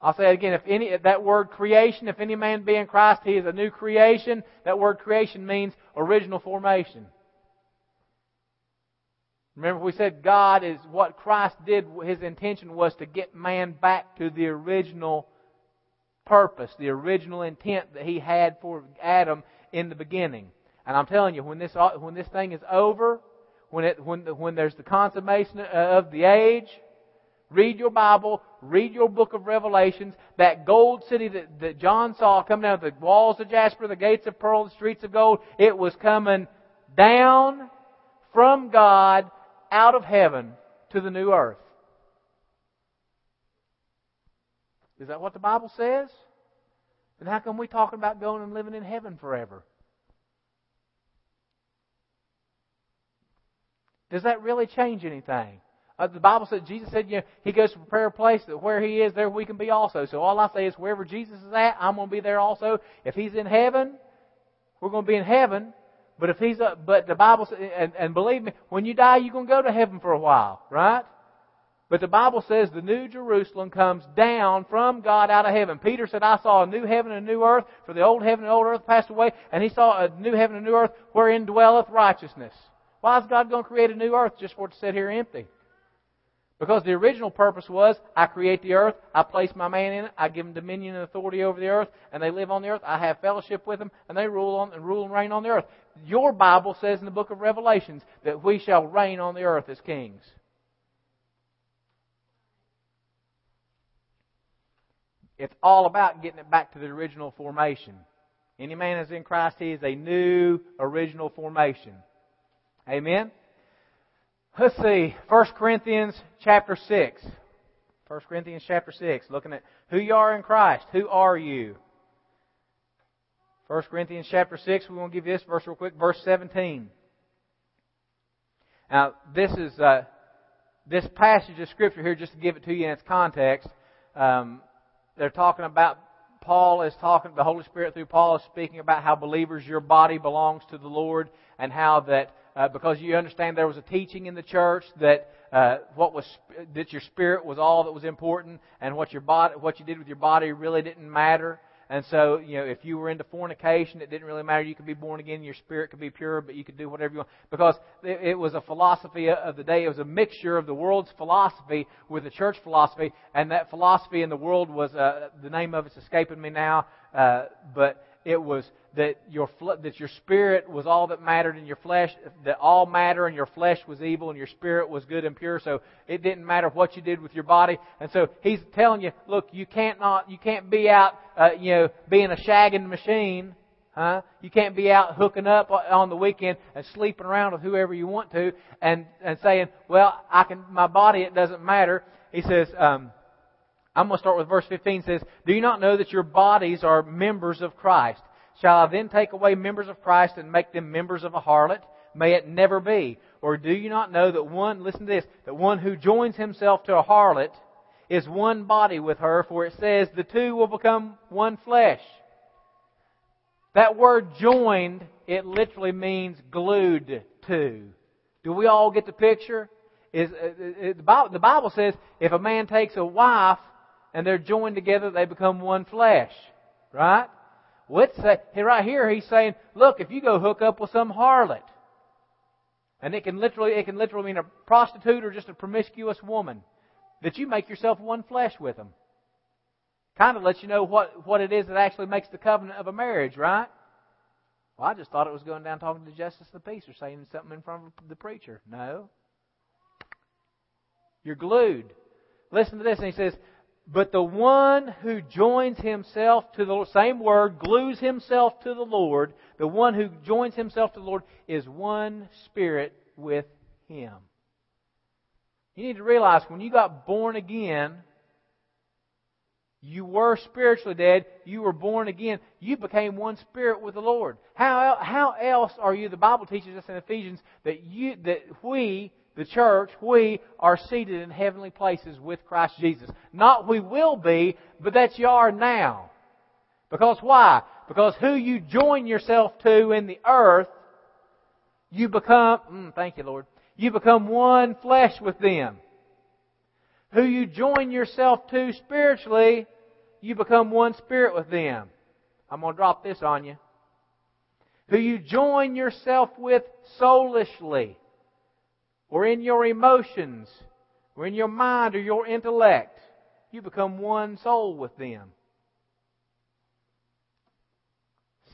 I'll say it again. If any, that word creation, if any man be in Christ, he is a new creation. That word creation means original formation. Remember, we said God is what Christ did, his intention was to get man back to the original purpose, the original intent that he had for Adam in the beginning. And I'm telling you, when this, when this thing is over, when, it, when, when there's the consummation of the age, read your Bible, read your book of Revelations, that gold city that, that John saw coming down the walls of jasper, the gates of pearl, the streets of gold, it was coming down from God out of heaven to the new earth. Is that what the Bible says? Then how come we're talking about going and living in heaven forever? Does that really change anything? Uh, the Bible said Jesus said, you know, He goes to prepare a place that where He is, there we can be also. So all I say is, wherever Jesus is at, I'm going to be there also. If He's in heaven, we're going to be in heaven. But if he's a, but the Bible and, and believe me, when you die, you're going to go to heaven for a while, right? But the Bible says the new Jerusalem comes down from God out of heaven. Peter said, I saw a new heaven and a new earth, for the old heaven and old earth passed away, and he saw a new heaven and a new earth wherein dwelleth righteousness. Why is God going to create a new earth just for it to sit here empty? Because the original purpose was, I create the earth, I place my man in it, I give them dominion and authority over the earth, and they live on the earth. I have fellowship with them, and they rule on and rule and reign on the earth. Your Bible says in the book of Revelations that we shall reign on the earth as kings. It's all about getting it back to the original formation. Any man is in Christ, he is a new original formation. Amen? Let's see, 1 Corinthians chapter 6. 1 Corinthians chapter 6, looking at who you are in Christ. Who are you? 1 Corinthians chapter 6, we want to give you this verse real quick, verse 17. Now, this is, uh, this passage of Scripture here, just to give it to you in its context, um, they're talking about, Paul is talking, the Holy Spirit through Paul is speaking about how believers, your body belongs to the Lord, and how that, uh, because you understand there was a teaching in the church that uh, what was that your spirit was all that was important, and what your body, what you did with your body really didn't matter. And so, you know, if you were into fornication, it didn't really matter. You could be born again, your spirit could be pure, but you could do whatever you want. Because it was a philosophy of the day. It was a mixture of the world's philosophy with the church philosophy. And that philosophy in the world was, uh, the name of it's escaping me now, uh, but it was that your that your spirit was all that mattered in your flesh that all matter in your flesh was evil and your spirit was good and pure. So it didn't matter what you did with your body. And so he's telling you look you can't not you can't be out uh, you know being a shagging machine huh? You can't be out hooking up on the weekend and sleeping around with whoever you want to and and saying well I can my body it doesn't matter. He says um I'm going to start with verse 15. It says, Do you not know that your bodies are members of Christ? Shall I then take away members of Christ and make them members of a harlot? May it never be. Or do you not know that one, listen to this, that one who joins himself to a harlot is one body with her, for it says the two will become one flesh. That word joined, it literally means glued to. Do we all get the picture? Is, uh, uh, the Bible says if a man takes a wife and they're joined together, they become one flesh. Right? It's, uh, right here he's saying, look, if you go hook up with some harlot, and it can literally, it can literally mean a prostitute or just a promiscuous woman, that you make yourself one flesh with them. Kind of lets you know what, what it is that actually makes the covenant of a marriage, right? Well, I just thought it was going down talking to the justice of the peace or saying something in front of the preacher. No. You're glued. Listen to this, and he says, but the one who joins himself to the same word, glues himself to the Lord, the one who joins himself to the Lord is one spirit with him. You need to realize when you got born again, you were spiritually dead. You were born again. You became one spirit with the Lord. How, how else are you? The Bible teaches us in Ephesians that you, that we, the church, we are seated in heavenly places with Christ Jesus. Not we will be, but that you are now. Because why? Because who you join yourself to in the earth, you become, mm, thank you Lord, you become one flesh with them. Who you join yourself to spiritually, you become one spirit with them. I'm going to drop this on you. Who you join yourself with soulishly, or in your emotions, or in your mind or your intellect, you become one soul with them.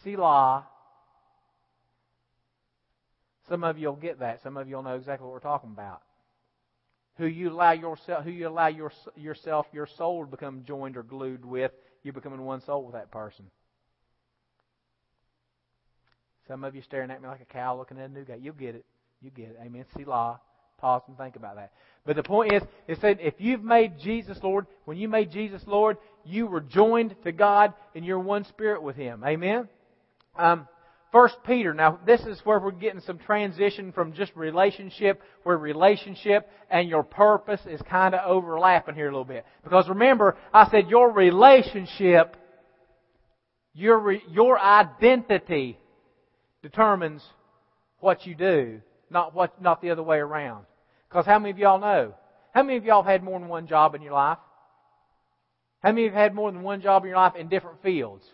Selah. Some of you will get that. Some of you will know exactly what we're talking about who you allow yourself, who you allow your, yourself, your soul to become joined or glued with, you're becoming one soul with that person. Some of you staring at me like a cow looking at a new guy. You'll get it. You get it. Amen. Selah. Pause and think about that. But the point is, it said if you've made Jesus Lord, when you made Jesus Lord, you were joined to God and you're one spirit with Him. Amen. Um, First Peter. Now, this is where we're getting some transition from just relationship, where relationship and your purpose is kind of overlapping here a little bit. Because remember, I said your relationship, your, your identity determines what you do, not what, not the other way around. Because how many of y'all know? How many of y'all have had more than one job in your life? How many have had more than one job in your life in different fields?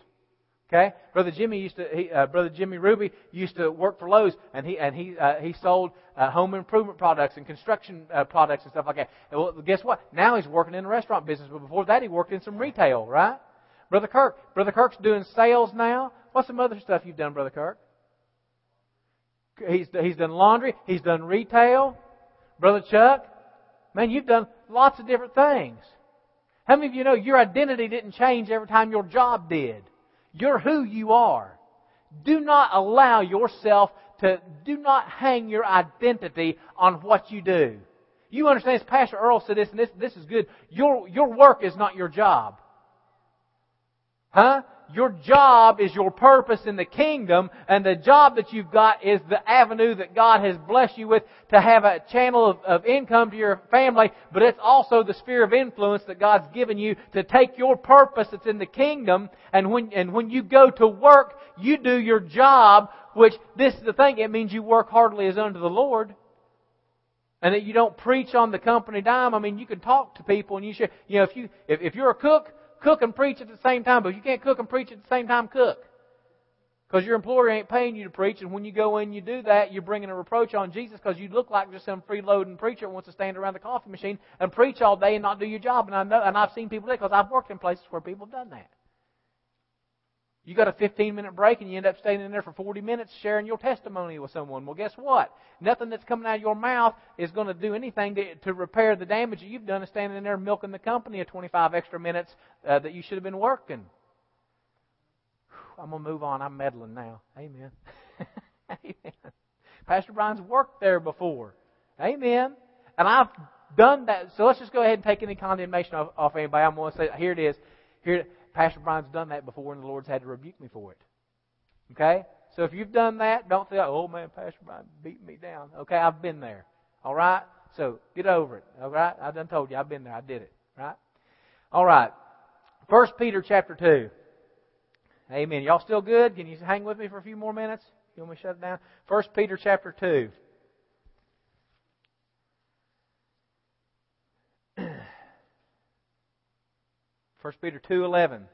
Okay, brother Jimmy used to, he, uh, brother Jimmy Ruby used to work for Lowe's, and he and he uh, he sold uh, home improvement products and construction uh, products and stuff like that. And well, guess what? Now he's working in the restaurant business, but before that he worked in some retail, right? Brother Kirk, brother Kirk's doing sales now. What's some other stuff you've done, brother Kirk? He's he's done laundry. He's done retail. Brother Chuck, man, you've done lots of different things. How many of you know your identity didn't change every time your job did? You're who you are. Do not allow yourself to, do not hang your identity on what you do. You understand, as Pastor Earl said this, and this, this is good. Your, your work is not your job. Huh? Your job is your purpose in the kingdom, and the job that you've got is the avenue that God has blessed you with to have a channel of, of income to your family, but it's also the sphere of influence that God's given you to take your purpose that's in the kingdom, and when, and when you go to work, you do your job, which this is the thing, it means you work heartily as unto the Lord and that you don't preach on the company dime. I mean, you can talk to people and you should, you know, if you, if, if you're a cook, cook and preach at the same time, but you can't cook and preach at the same time cook. Because your employer ain't paying you to preach, and when you go in, you do that, you're bringing a reproach on Jesus because you look like just some freeloading preacher who wants to stand around the coffee machine and preach all day and not do your job. And I know, and I've seen people do it because I've worked in places where people have done that. You got a 15 minute break and you end up staying in there for 40 minutes sharing your testimony with someone. Well, guess what? Nothing that's coming out of your mouth is going to do anything to, to repair the damage that you've done of standing in there milking the company of 25 extra minutes uh, that you should have been working. I'm going to move on. I'm meddling now. Amen. Amen. Pastor Bryan's worked there before. Amen. And I've done that. So let's just go ahead and take any condemnation off, off anybody. I'm going to say, here it is. Here, Pastor Bryan's done that before, and the Lord's had to rebuke me for it. Okay? So if you've done that, don't say, oh man, Pastor Bryan beat me down. Okay, I've been there. All right? So get over it. All right? I done told you I've been there. I did it. Right? All right. First Peter chapter 2. Amen. Y'all still good? Can you hang with me for a few more minutes? You want me to shut it down? First Peter chapter 2. 1 Peter 2:11.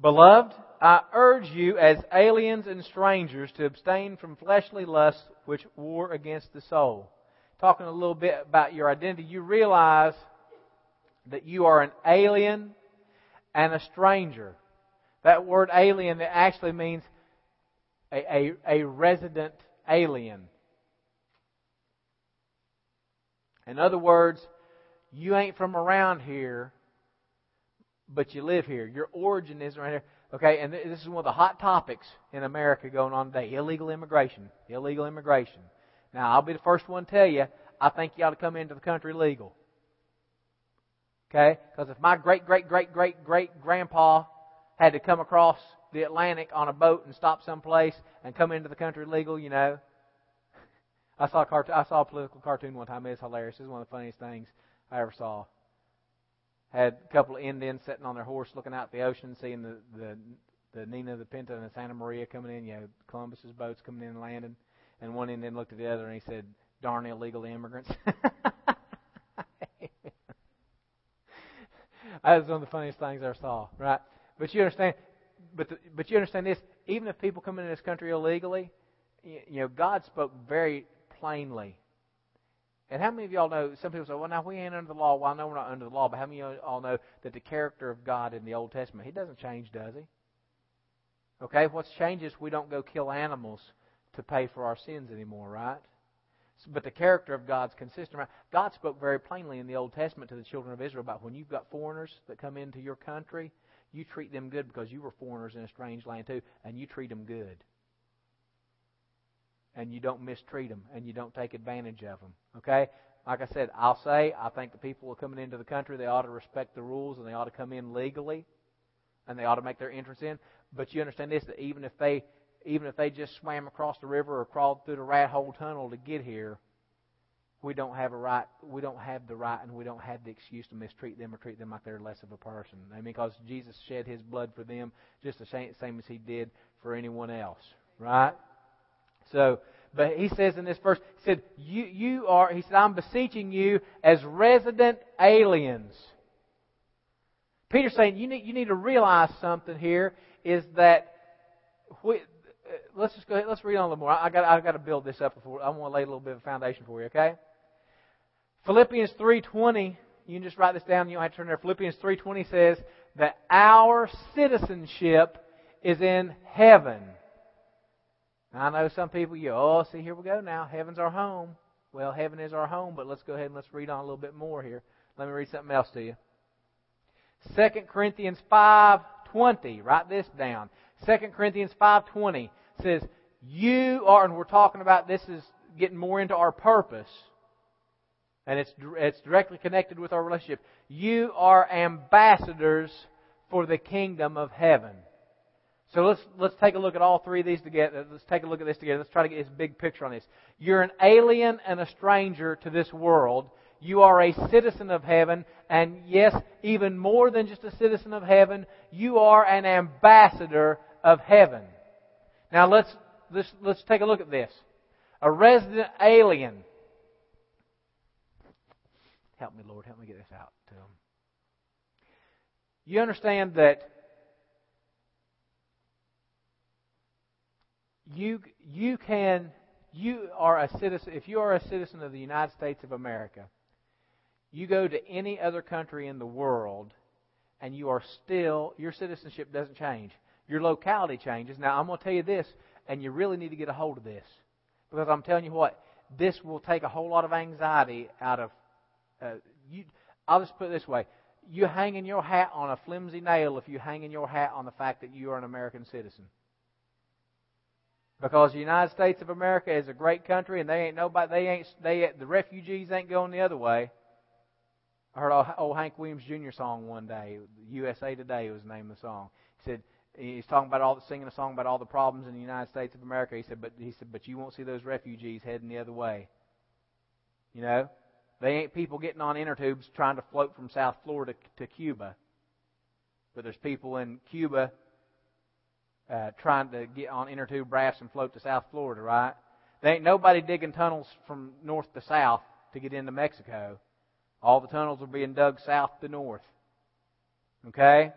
Beloved, I urge you as aliens and strangers to abstain from fleshly lusts which war against the soul. Talking a little bit about your identity, you realize that you are an alien and a stranger. That word alien actually means a, a, a resident alien. In other words, you ain't from around here, but you live here. Your origin is right here. Okay, and this is one of the hot topics in America going on today illegal immigration. Illegal immigration. Now, I'll be the first one to tell you, I think you ought to come into the country legal. Okay? Because if my great, great, great, great, great grandpa had to come across the Atlantic on a boat and stop someplace and come into the country legal, you know. I saw a cartoon, I saw a political cartoon one time. It's hilarious. It's one of the funniest things I ever saw. Had a couple of Indians sitting on their horse looking out the ocean, seeing the the the Nina, the Pinta, and the Santa Maria coming in. You know, Columbus's boats coming in and landing. And one Indian looked at the other and he said, "Darn illegal immigrants." that was one of the funniest things I ever saw. Right? But you understand, but the, but you understand this. Even if people come into this country illegally, you, you know, God spoke very plainly. And how many of y'all know? Some people say, "Well, now we ain't under the law." Well, I know we're not under the law, but how many of y'all know that the character of God in the Old Testament, He doesn't change, does He? Okay, what's changed is we don't go kill animals to pay for our sins anymore, right? But the character of God's consistent. Right? God spoke very plainly in the Old Testament to the children of Israel about when you've got foreigners that come into your country, you treat them good because you were foreigners in a strange land too, and you treat them good. And you don't mistreat them, and you don't take advantage of them. Okay? Like I said, I'll say, I think the people who are coming into the country, they ought to respect the rules, and they ought to come in legally, and they ought to make their entrance in. But you understand this, that even if they even if they just swam across the river or crawled through the rat hole tunnel to get here, we don't have a right we don't have the right and we don't have the excuse to mistreat them or treat them like they're less of a person. I mean, because Jesus shed his blood for them just the same, same as he did for anyone else. Right? So but he says in this verse, he said, You you are he said, I'm beseeching you as resident aliens. Peter's saying you need you need to realize something here is that we, uh, let's just go ahead, let's read on a little more. I got I've got to build this up before I want to lay a little bit of foundation for you, okay? Philippians 3:20, you can just write this down, you don't have to turn there. Philippians 3:20 says that our citizenship is in heaven. I know some people you oh, see here we go now, heaven's our home. Well, heaven is our home, but let's go ahead and let's read on a little bit more here. Let me read something else to you. 2 Corinthians 5:20, write this down. 2 Corinthians 5:20 says, "You are," and we're talking about this is getting more into our purpose, and it's it's directly connected with our relationship. You are ambassadors for the kingdom of heaven. So let's let's take a look at all three of these together. Let's take a look at this together. Let's try to get this big picture on this. You're an alien and a stranger to this world. You are a citizen of heaven, and yes, even more than just a citizen of heaven, you are an ambassador of heaven. Now let's, let's, let's take a look at this. A resident alien. Help me, Lord. Help me get this out to them. You understand that you you can you are a citizen if you are a citizen of the United States of America, you go to any other country in the world and you are still your citizenship doesn't change your locality changes. Now, I'm going to tell you this, and you really need to get a hold of this. Because I'm telling you what, this will take a whole lot of anxiety out of. Uh, you, I'll just put it this way. You hanging your hat on a flimsy nail if you hanging your hat on the fact that you are an American citizen. Because the United States of America is a great country, and they ain't nobody. They ain't they the refugees ain't going the other way. I heard old Hank Williams Jr. song one day. USA Today was the name of the song. He said, he's talking about all the singing a song about all the problems in the United States of America. He said, but he said, but you won't see those refugees heading the other way. You know, they ain't people getting on inner tubes trying to float from South Florida to Cuba. But there's people in Cuba uh, trying to get on inner tube rafts and float to South Florida, right? There ain't nobody digging tunnels from north to south to get into Mexico. All the tunnels are being dug south to north. Okay?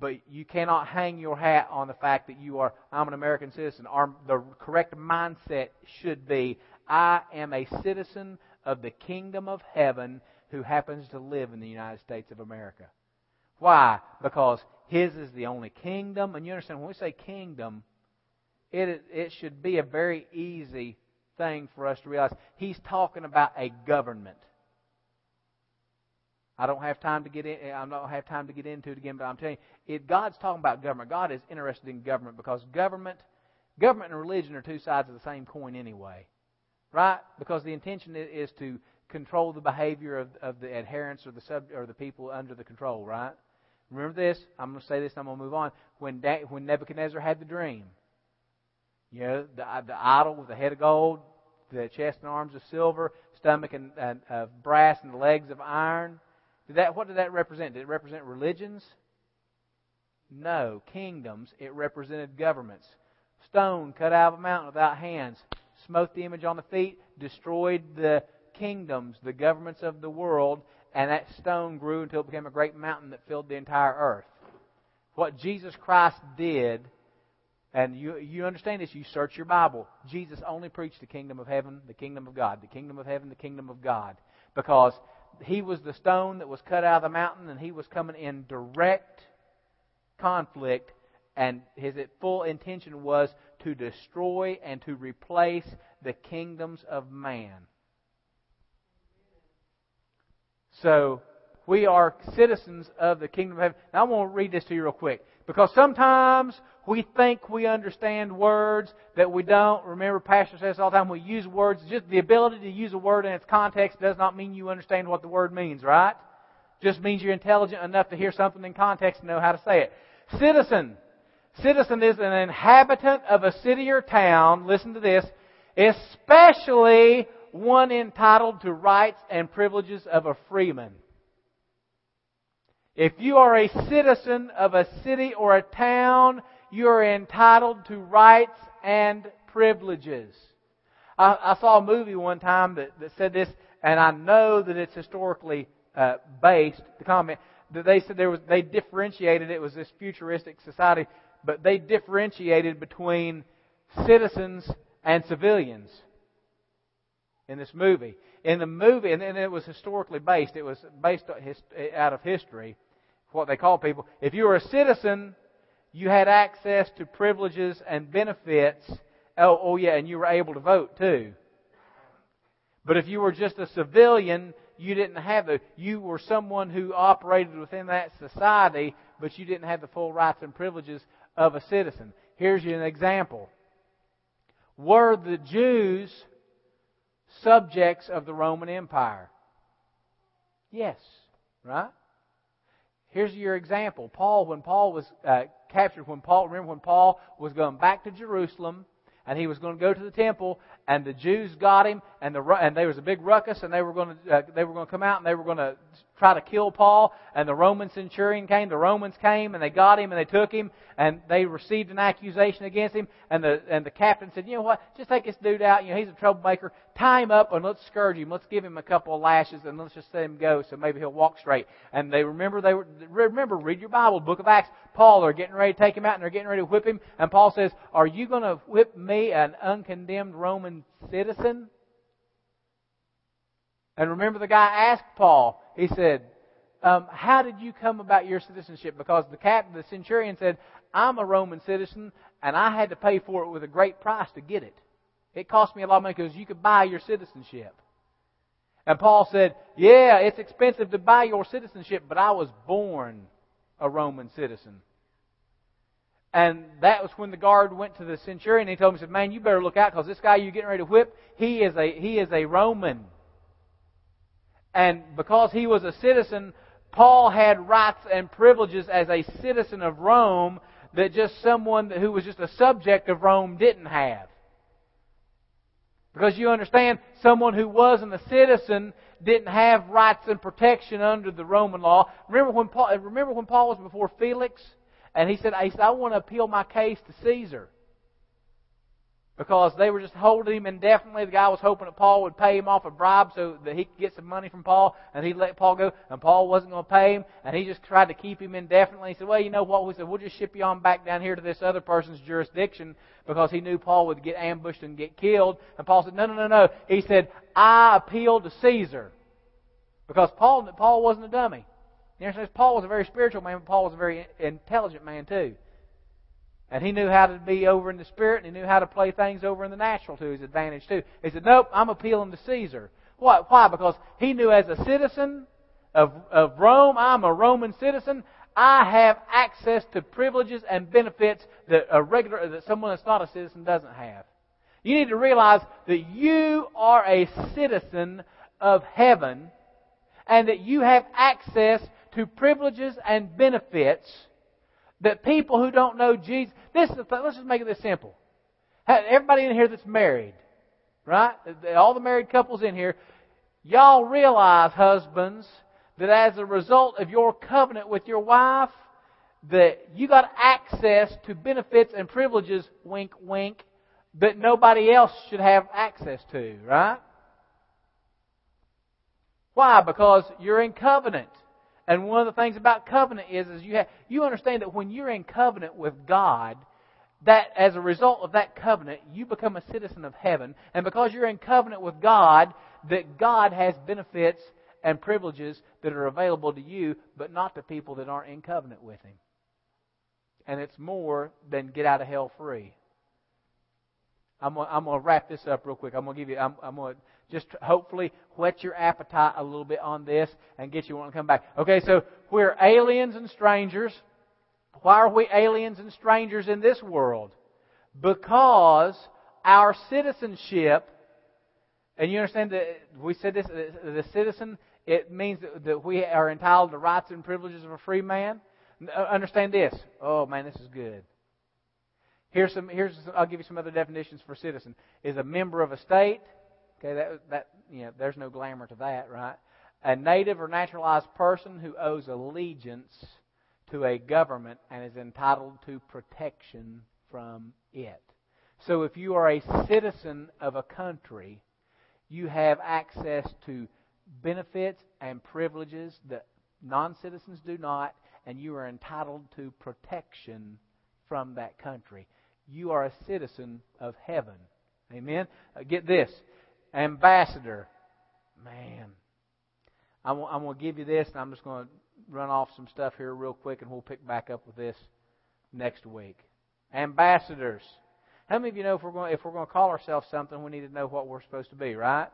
but you cannot hang your hat on the fact that you are, I'm an American citizen. Our, the correct mindset should be, I am a citizen of the kingdom of heaven who happens to live in the United States of America. Why? Because His is the only kingdom. And you understand, when we say kingdom, it, it should be a very easy thing for us to realize. He's talking about a government. I don't have time to get in. I don't have time to get into it again, but I'm telling you, if God's talking about government. God is interested in government because government, government and religion are two sides of the same coin anyway, right? Because the intention is to control the behavior of, of the adherents or the sub or the people under the control, right? Remember this. I'm going to say this. I'm going to move on. When da- when Nebuchadnezzar had the dream, you know, the uh, the idol with the head of gold, the chest and arms of silver, stomach and, and of brass, and legs of iron. Did that, what did that represent? Did it represent religions? No. Kingdoms. It represented governments. Stone cut out of a mountain without hands. Smote the image on the feet. Destroyed the kingdoms, the governments of the world. And that stone grew until it became a great mountain that filled the entire earth. What Jesus Christ did, and you, you understand this, you search your Bible. Jesus only preached the kingdom of heaven, the kingdom of God, the kingdom of heaven, the kingdom of God. Because he was the stone that was cut out of the mountain, and he was coming in direct conflict, and his full intention was to destroy and to replace the kingdoms of man. So, we are citizens of the kingdom of heaven. Now, I want to read this to you real quick. Because sometimes we think we understand words that we don't. Remember, Pastor says all the time we use words. Just the ability to use a word in its context does not mean you understand what the word means, right? Just means you're intelligent enough to hear something in context and know how to say it. Citizen. Citizen is an inhabitant of a city or town. Listen to this. Especially one entitled to rights and privileges of a freeman. If you are a citizen of a city or a town, you are entitled to rights and privileges. I, I saw a movie one time that, that said this, and I know that it's historically uh, based. The comment that they said there was they differentiated it was this futuristic society, but they differentiated between citizens and civilians in this movie. In the movie, and it was historically based. It was based out of history, what they call people. If you were a citizen, you had access to privileges and benefits. Oh, oh yeah, and you were able to vote too. But if you were just a civilian, you didn't have the. You were someone who operated within that society, but you didn't have the full rights and privileges of a citizen. Here's an example. Were the Jews subjects of the Roman Empire? Yes, right? Here's your example. Paul, when Paul was uh, captured, when Paul, remember when Paul was going back to Jerusalem, and he was going to go to the temple, and the Jews got him, and the and there was a big ruckus, and they were going to uh, they were going to come out, and they were going to try to kill Paul, and the Roman centurion came, the Romans came, and they got him, and they took him, and they received an accusation against him, and the and the captain said, you know what, just take this dude out, you know, he's a troublemaker, tie him up, and let's scourge him, let's give him a couple of lashes, and let's just let him go, so maybe he'll walk straight. And they remember they were remember read your Bible, Book of Acts. Paul are getting ready to take him out, and they're getting ready to whip him, and Paul says, "Are you going to whip me, an uncondemned Roman citizen?" And remember, the guy asked Paul. He said, um, "How did you come about your citizenship?" Because the captain, the centurion, said, "I'm a Roman citizen, and I had to pay for it with a great price to get it. It cost me a lot of money because you could buy your citizenship." And Paul said, "Yeah, it's expensive to buy your citizenship, but I was born a Roman citizen." And that was when the guard went to the centurion and he told him, he said, Man, you better look out because this guy you're getting ready to whip, he is a, he is a Roman. And because he was a citizen, Paul had rights and privileges as a citizen of Rome that just someone who was just a subject of Rome didn't have. Because you understand, someone who wasn't a citizen didn't have rights and protection under the Roman law. Remember when Paul, remember when Paul was before Felix? And he said, I, said, I want to appeal my case to Caesar. Because they were just holding him indefinitely. The guy was hoping that Paul would pay him off a bribe so that he could get some money from Paul, and he'd let Paul go, and Paul wasn't going to pay him, and he just tried to keep him indefinitely. He said, well, you know what? We said, we'll just ship you on back down here to this other person's jurisdiction because he knew Paul would get ambushed and get killed. And Paul said, no, no, no, no. He said, I appeal to Caesar. Because Paul, Paul wasn't a dummy. You understand? Paul was a very spiritual man, but Paul was a very intelligent man too. And he knew how to be over in the spirit, and he knew how to play things over in the natural to his advantage too. He said, "Nope, I'm appealing to Caesar." What? Why? Because he knew as a citizen of of Rome, I'm a Roman citizen. I have access to privileges and benefits that a regular that someone that's not a citizen doesn't have. You need to realize that you are a citizen of heaven and that you have access to privileges and benefits that people who don't know Jesus, this is the let's just make it this simple. Everybody in here that's married, right? All the married couples in here, y'all realize, husbands, that as a result of your covenant with your wife, that you got access to benefits and privileges, wink, wink, that nobody else should have access to, right? Why? Because you're in covenant. And one of the things about covenant is, is you have, you understand that when you're in covenant with God, that as a result of that covenant, you become a citizen of heaven. And because you're in covenant with God, that God has benefits and privileges that are available to you, but not to people that aren't in covenant with Him. And it's more than get out of hell free. I'm gonna, I'm gonna wrap this up real quick. I'm gonna give you. I'm, I'm gonna just hopefully whet your appetite a little bit on this and get you wanting to come back. Okay, so we're aliens and strangers. Why are we aliens and strangers in this world? Because our citizenship, and you understand that we said this, the citizen, it means that we are entitled to rights and privileges of a free man. Uh, understand this. Oh man, this is good. Here's some. Here's. Some, I'll give you some other definitions for citizen. Is a member of a state, Okay, that that you know, there's no glamour to that, right? A native or naturalized person who owes allegiance to a government and is entitled to protection from it. So if you are a citizen of a country, you have access to benefits and privileges that non citizens do not, and you are entitled to protection from that country. You are a citizen of heaven. Amen? Uh, get this ambassador. Man. I'm, I'm going to give you this, and I'm just going to run off some stuff here real quick, and we'll pick back up with this next week. Ambassadors. How many of you know if we're going if we're going to call ourselves something, we need to know what we're supposed to be, right?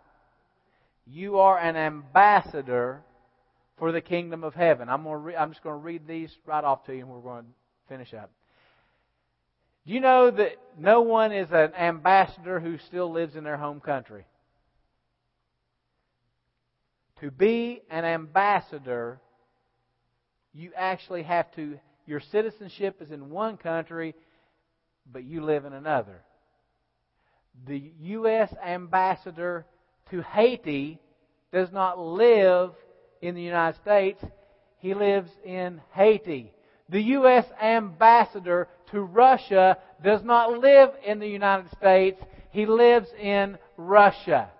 You are an ambassador for the kingdom of heaven. I'm going to re- I'm just going to read these right off to you, and we're going to finish up. Do you know that no one is an ambassador who still lives in their home country? To be an ambassador, you actually have to, your citizenship is in one country, but you live in another. The U.S. ambassador to Haiti does not live in the United States, he lives in Haiti. The U.S. ambassador to Russia does not live in the United States, he lives in Russia.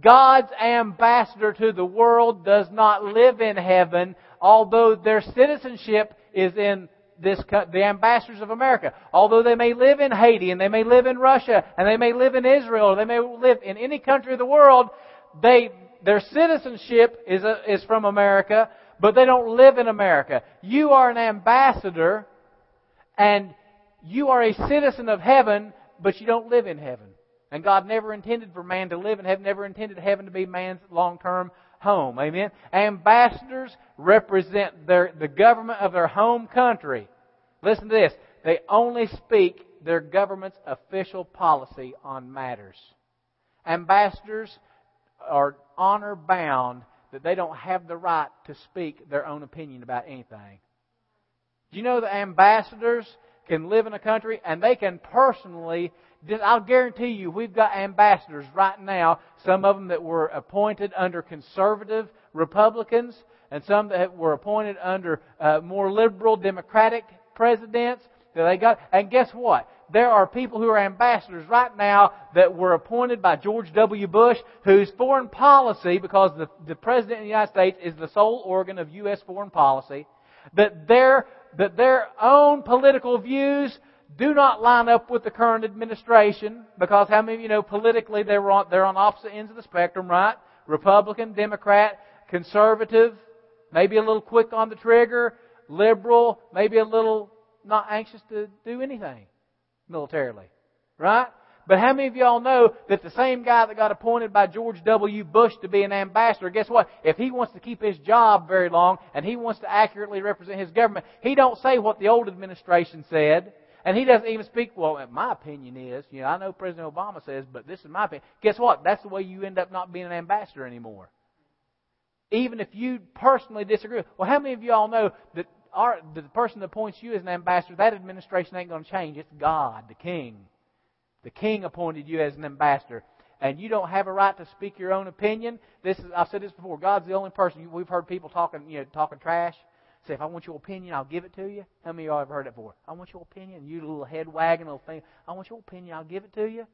God's ambassador to the world does not live in heaven, although their citizenship is in this, the ambassadors of America. Although they may live in Haiti and they may live in Russia and they may live in Israel or they may live in any country of the world, they, their citizenship is, a, is from America, but they don't live in America. You are an ambassador and you are a citizen of heaven, but you don't live in heaven. And God never intended for man to live in heaven, never intended heaven to be man's long-term home. Amen? Ambassadors represent their, the government of their home country. Listen to this. They only speak their government's official policy on matters. Ambassadors are honor bound that they don't have the right to speak their own opinion about anything. Do you know that ambassadors can live in a country and they can personally I'll guarantee you, we've got ambassadors right now, some of them that were appointed under conservative Republicans, and some that were appointed under uh, more liberal Democratic presidents that they got. And guess what? There are people who are ambassadors right now that were appointed by George W. Bush, whose foreign policy, because the, the President of the United States is the sole organ of U.S. foreign policy, that their, that their own political views do not line up with the current administration, because how many of you know politically they're on, they're on opposite ends of the spectrum, right? Republican, Democrat, conservative, maybe a little quick on the trigger, liberal, maybe a little not anxious to do anything militarily. Right? But how many of y'all know that the same guy that got appointed by George W. Bush to be an ambassador, guess what? If he wants to keep his job very long and he wants to accurately represent his government, he don't say what the old administration said. And he doesn't even speak, well, my opinion is, you know, I know President Obama says, but this is my opinion. Guess what? That's the way you end up not being an ambassador anymore. Even if you personally disagree. Well, how many of y'all know that our, the person that appoints you as an ambassador, that administration ain't going to change. It's God, the King. The King appointed you as an ambassador. And you don't have a right to speak your own opinion. This is, I've said this before. God's the only person. We've heard people talking, you know, talking trash. Say, if I want your opinion, I'll give it to you. How many of y'all have heard it before? I want your opinion. You little head wagging little thing. I want your opinion. I'll give it to you.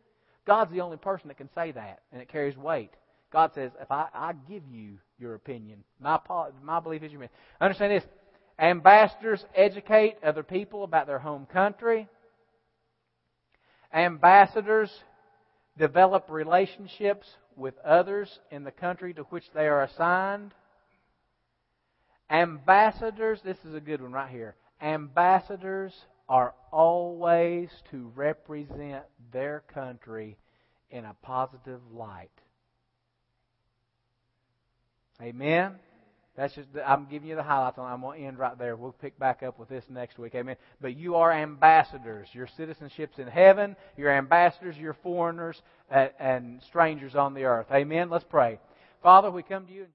God's the only person that can say that, and it carries weight. God says, if I, I give you your opinion, my my belief is your opinion. Understand this. Ambassadors educate other people about their home country. Ambassadors develop relationships with others in the country to which they are assigned. Ambassadors, this is a good one right here. Ambassadors are always to represent their country in a positive light. Amen? That's just, I'm giving you the highlights on I'm going to end right there. We'll pick back up with this next week. Amen. But you are ambassadors. Your citizenship's in heaven. You're ambassadors. You're foreigners and, and strangers on the earth. Amen. Let's pray. Father, we come to you.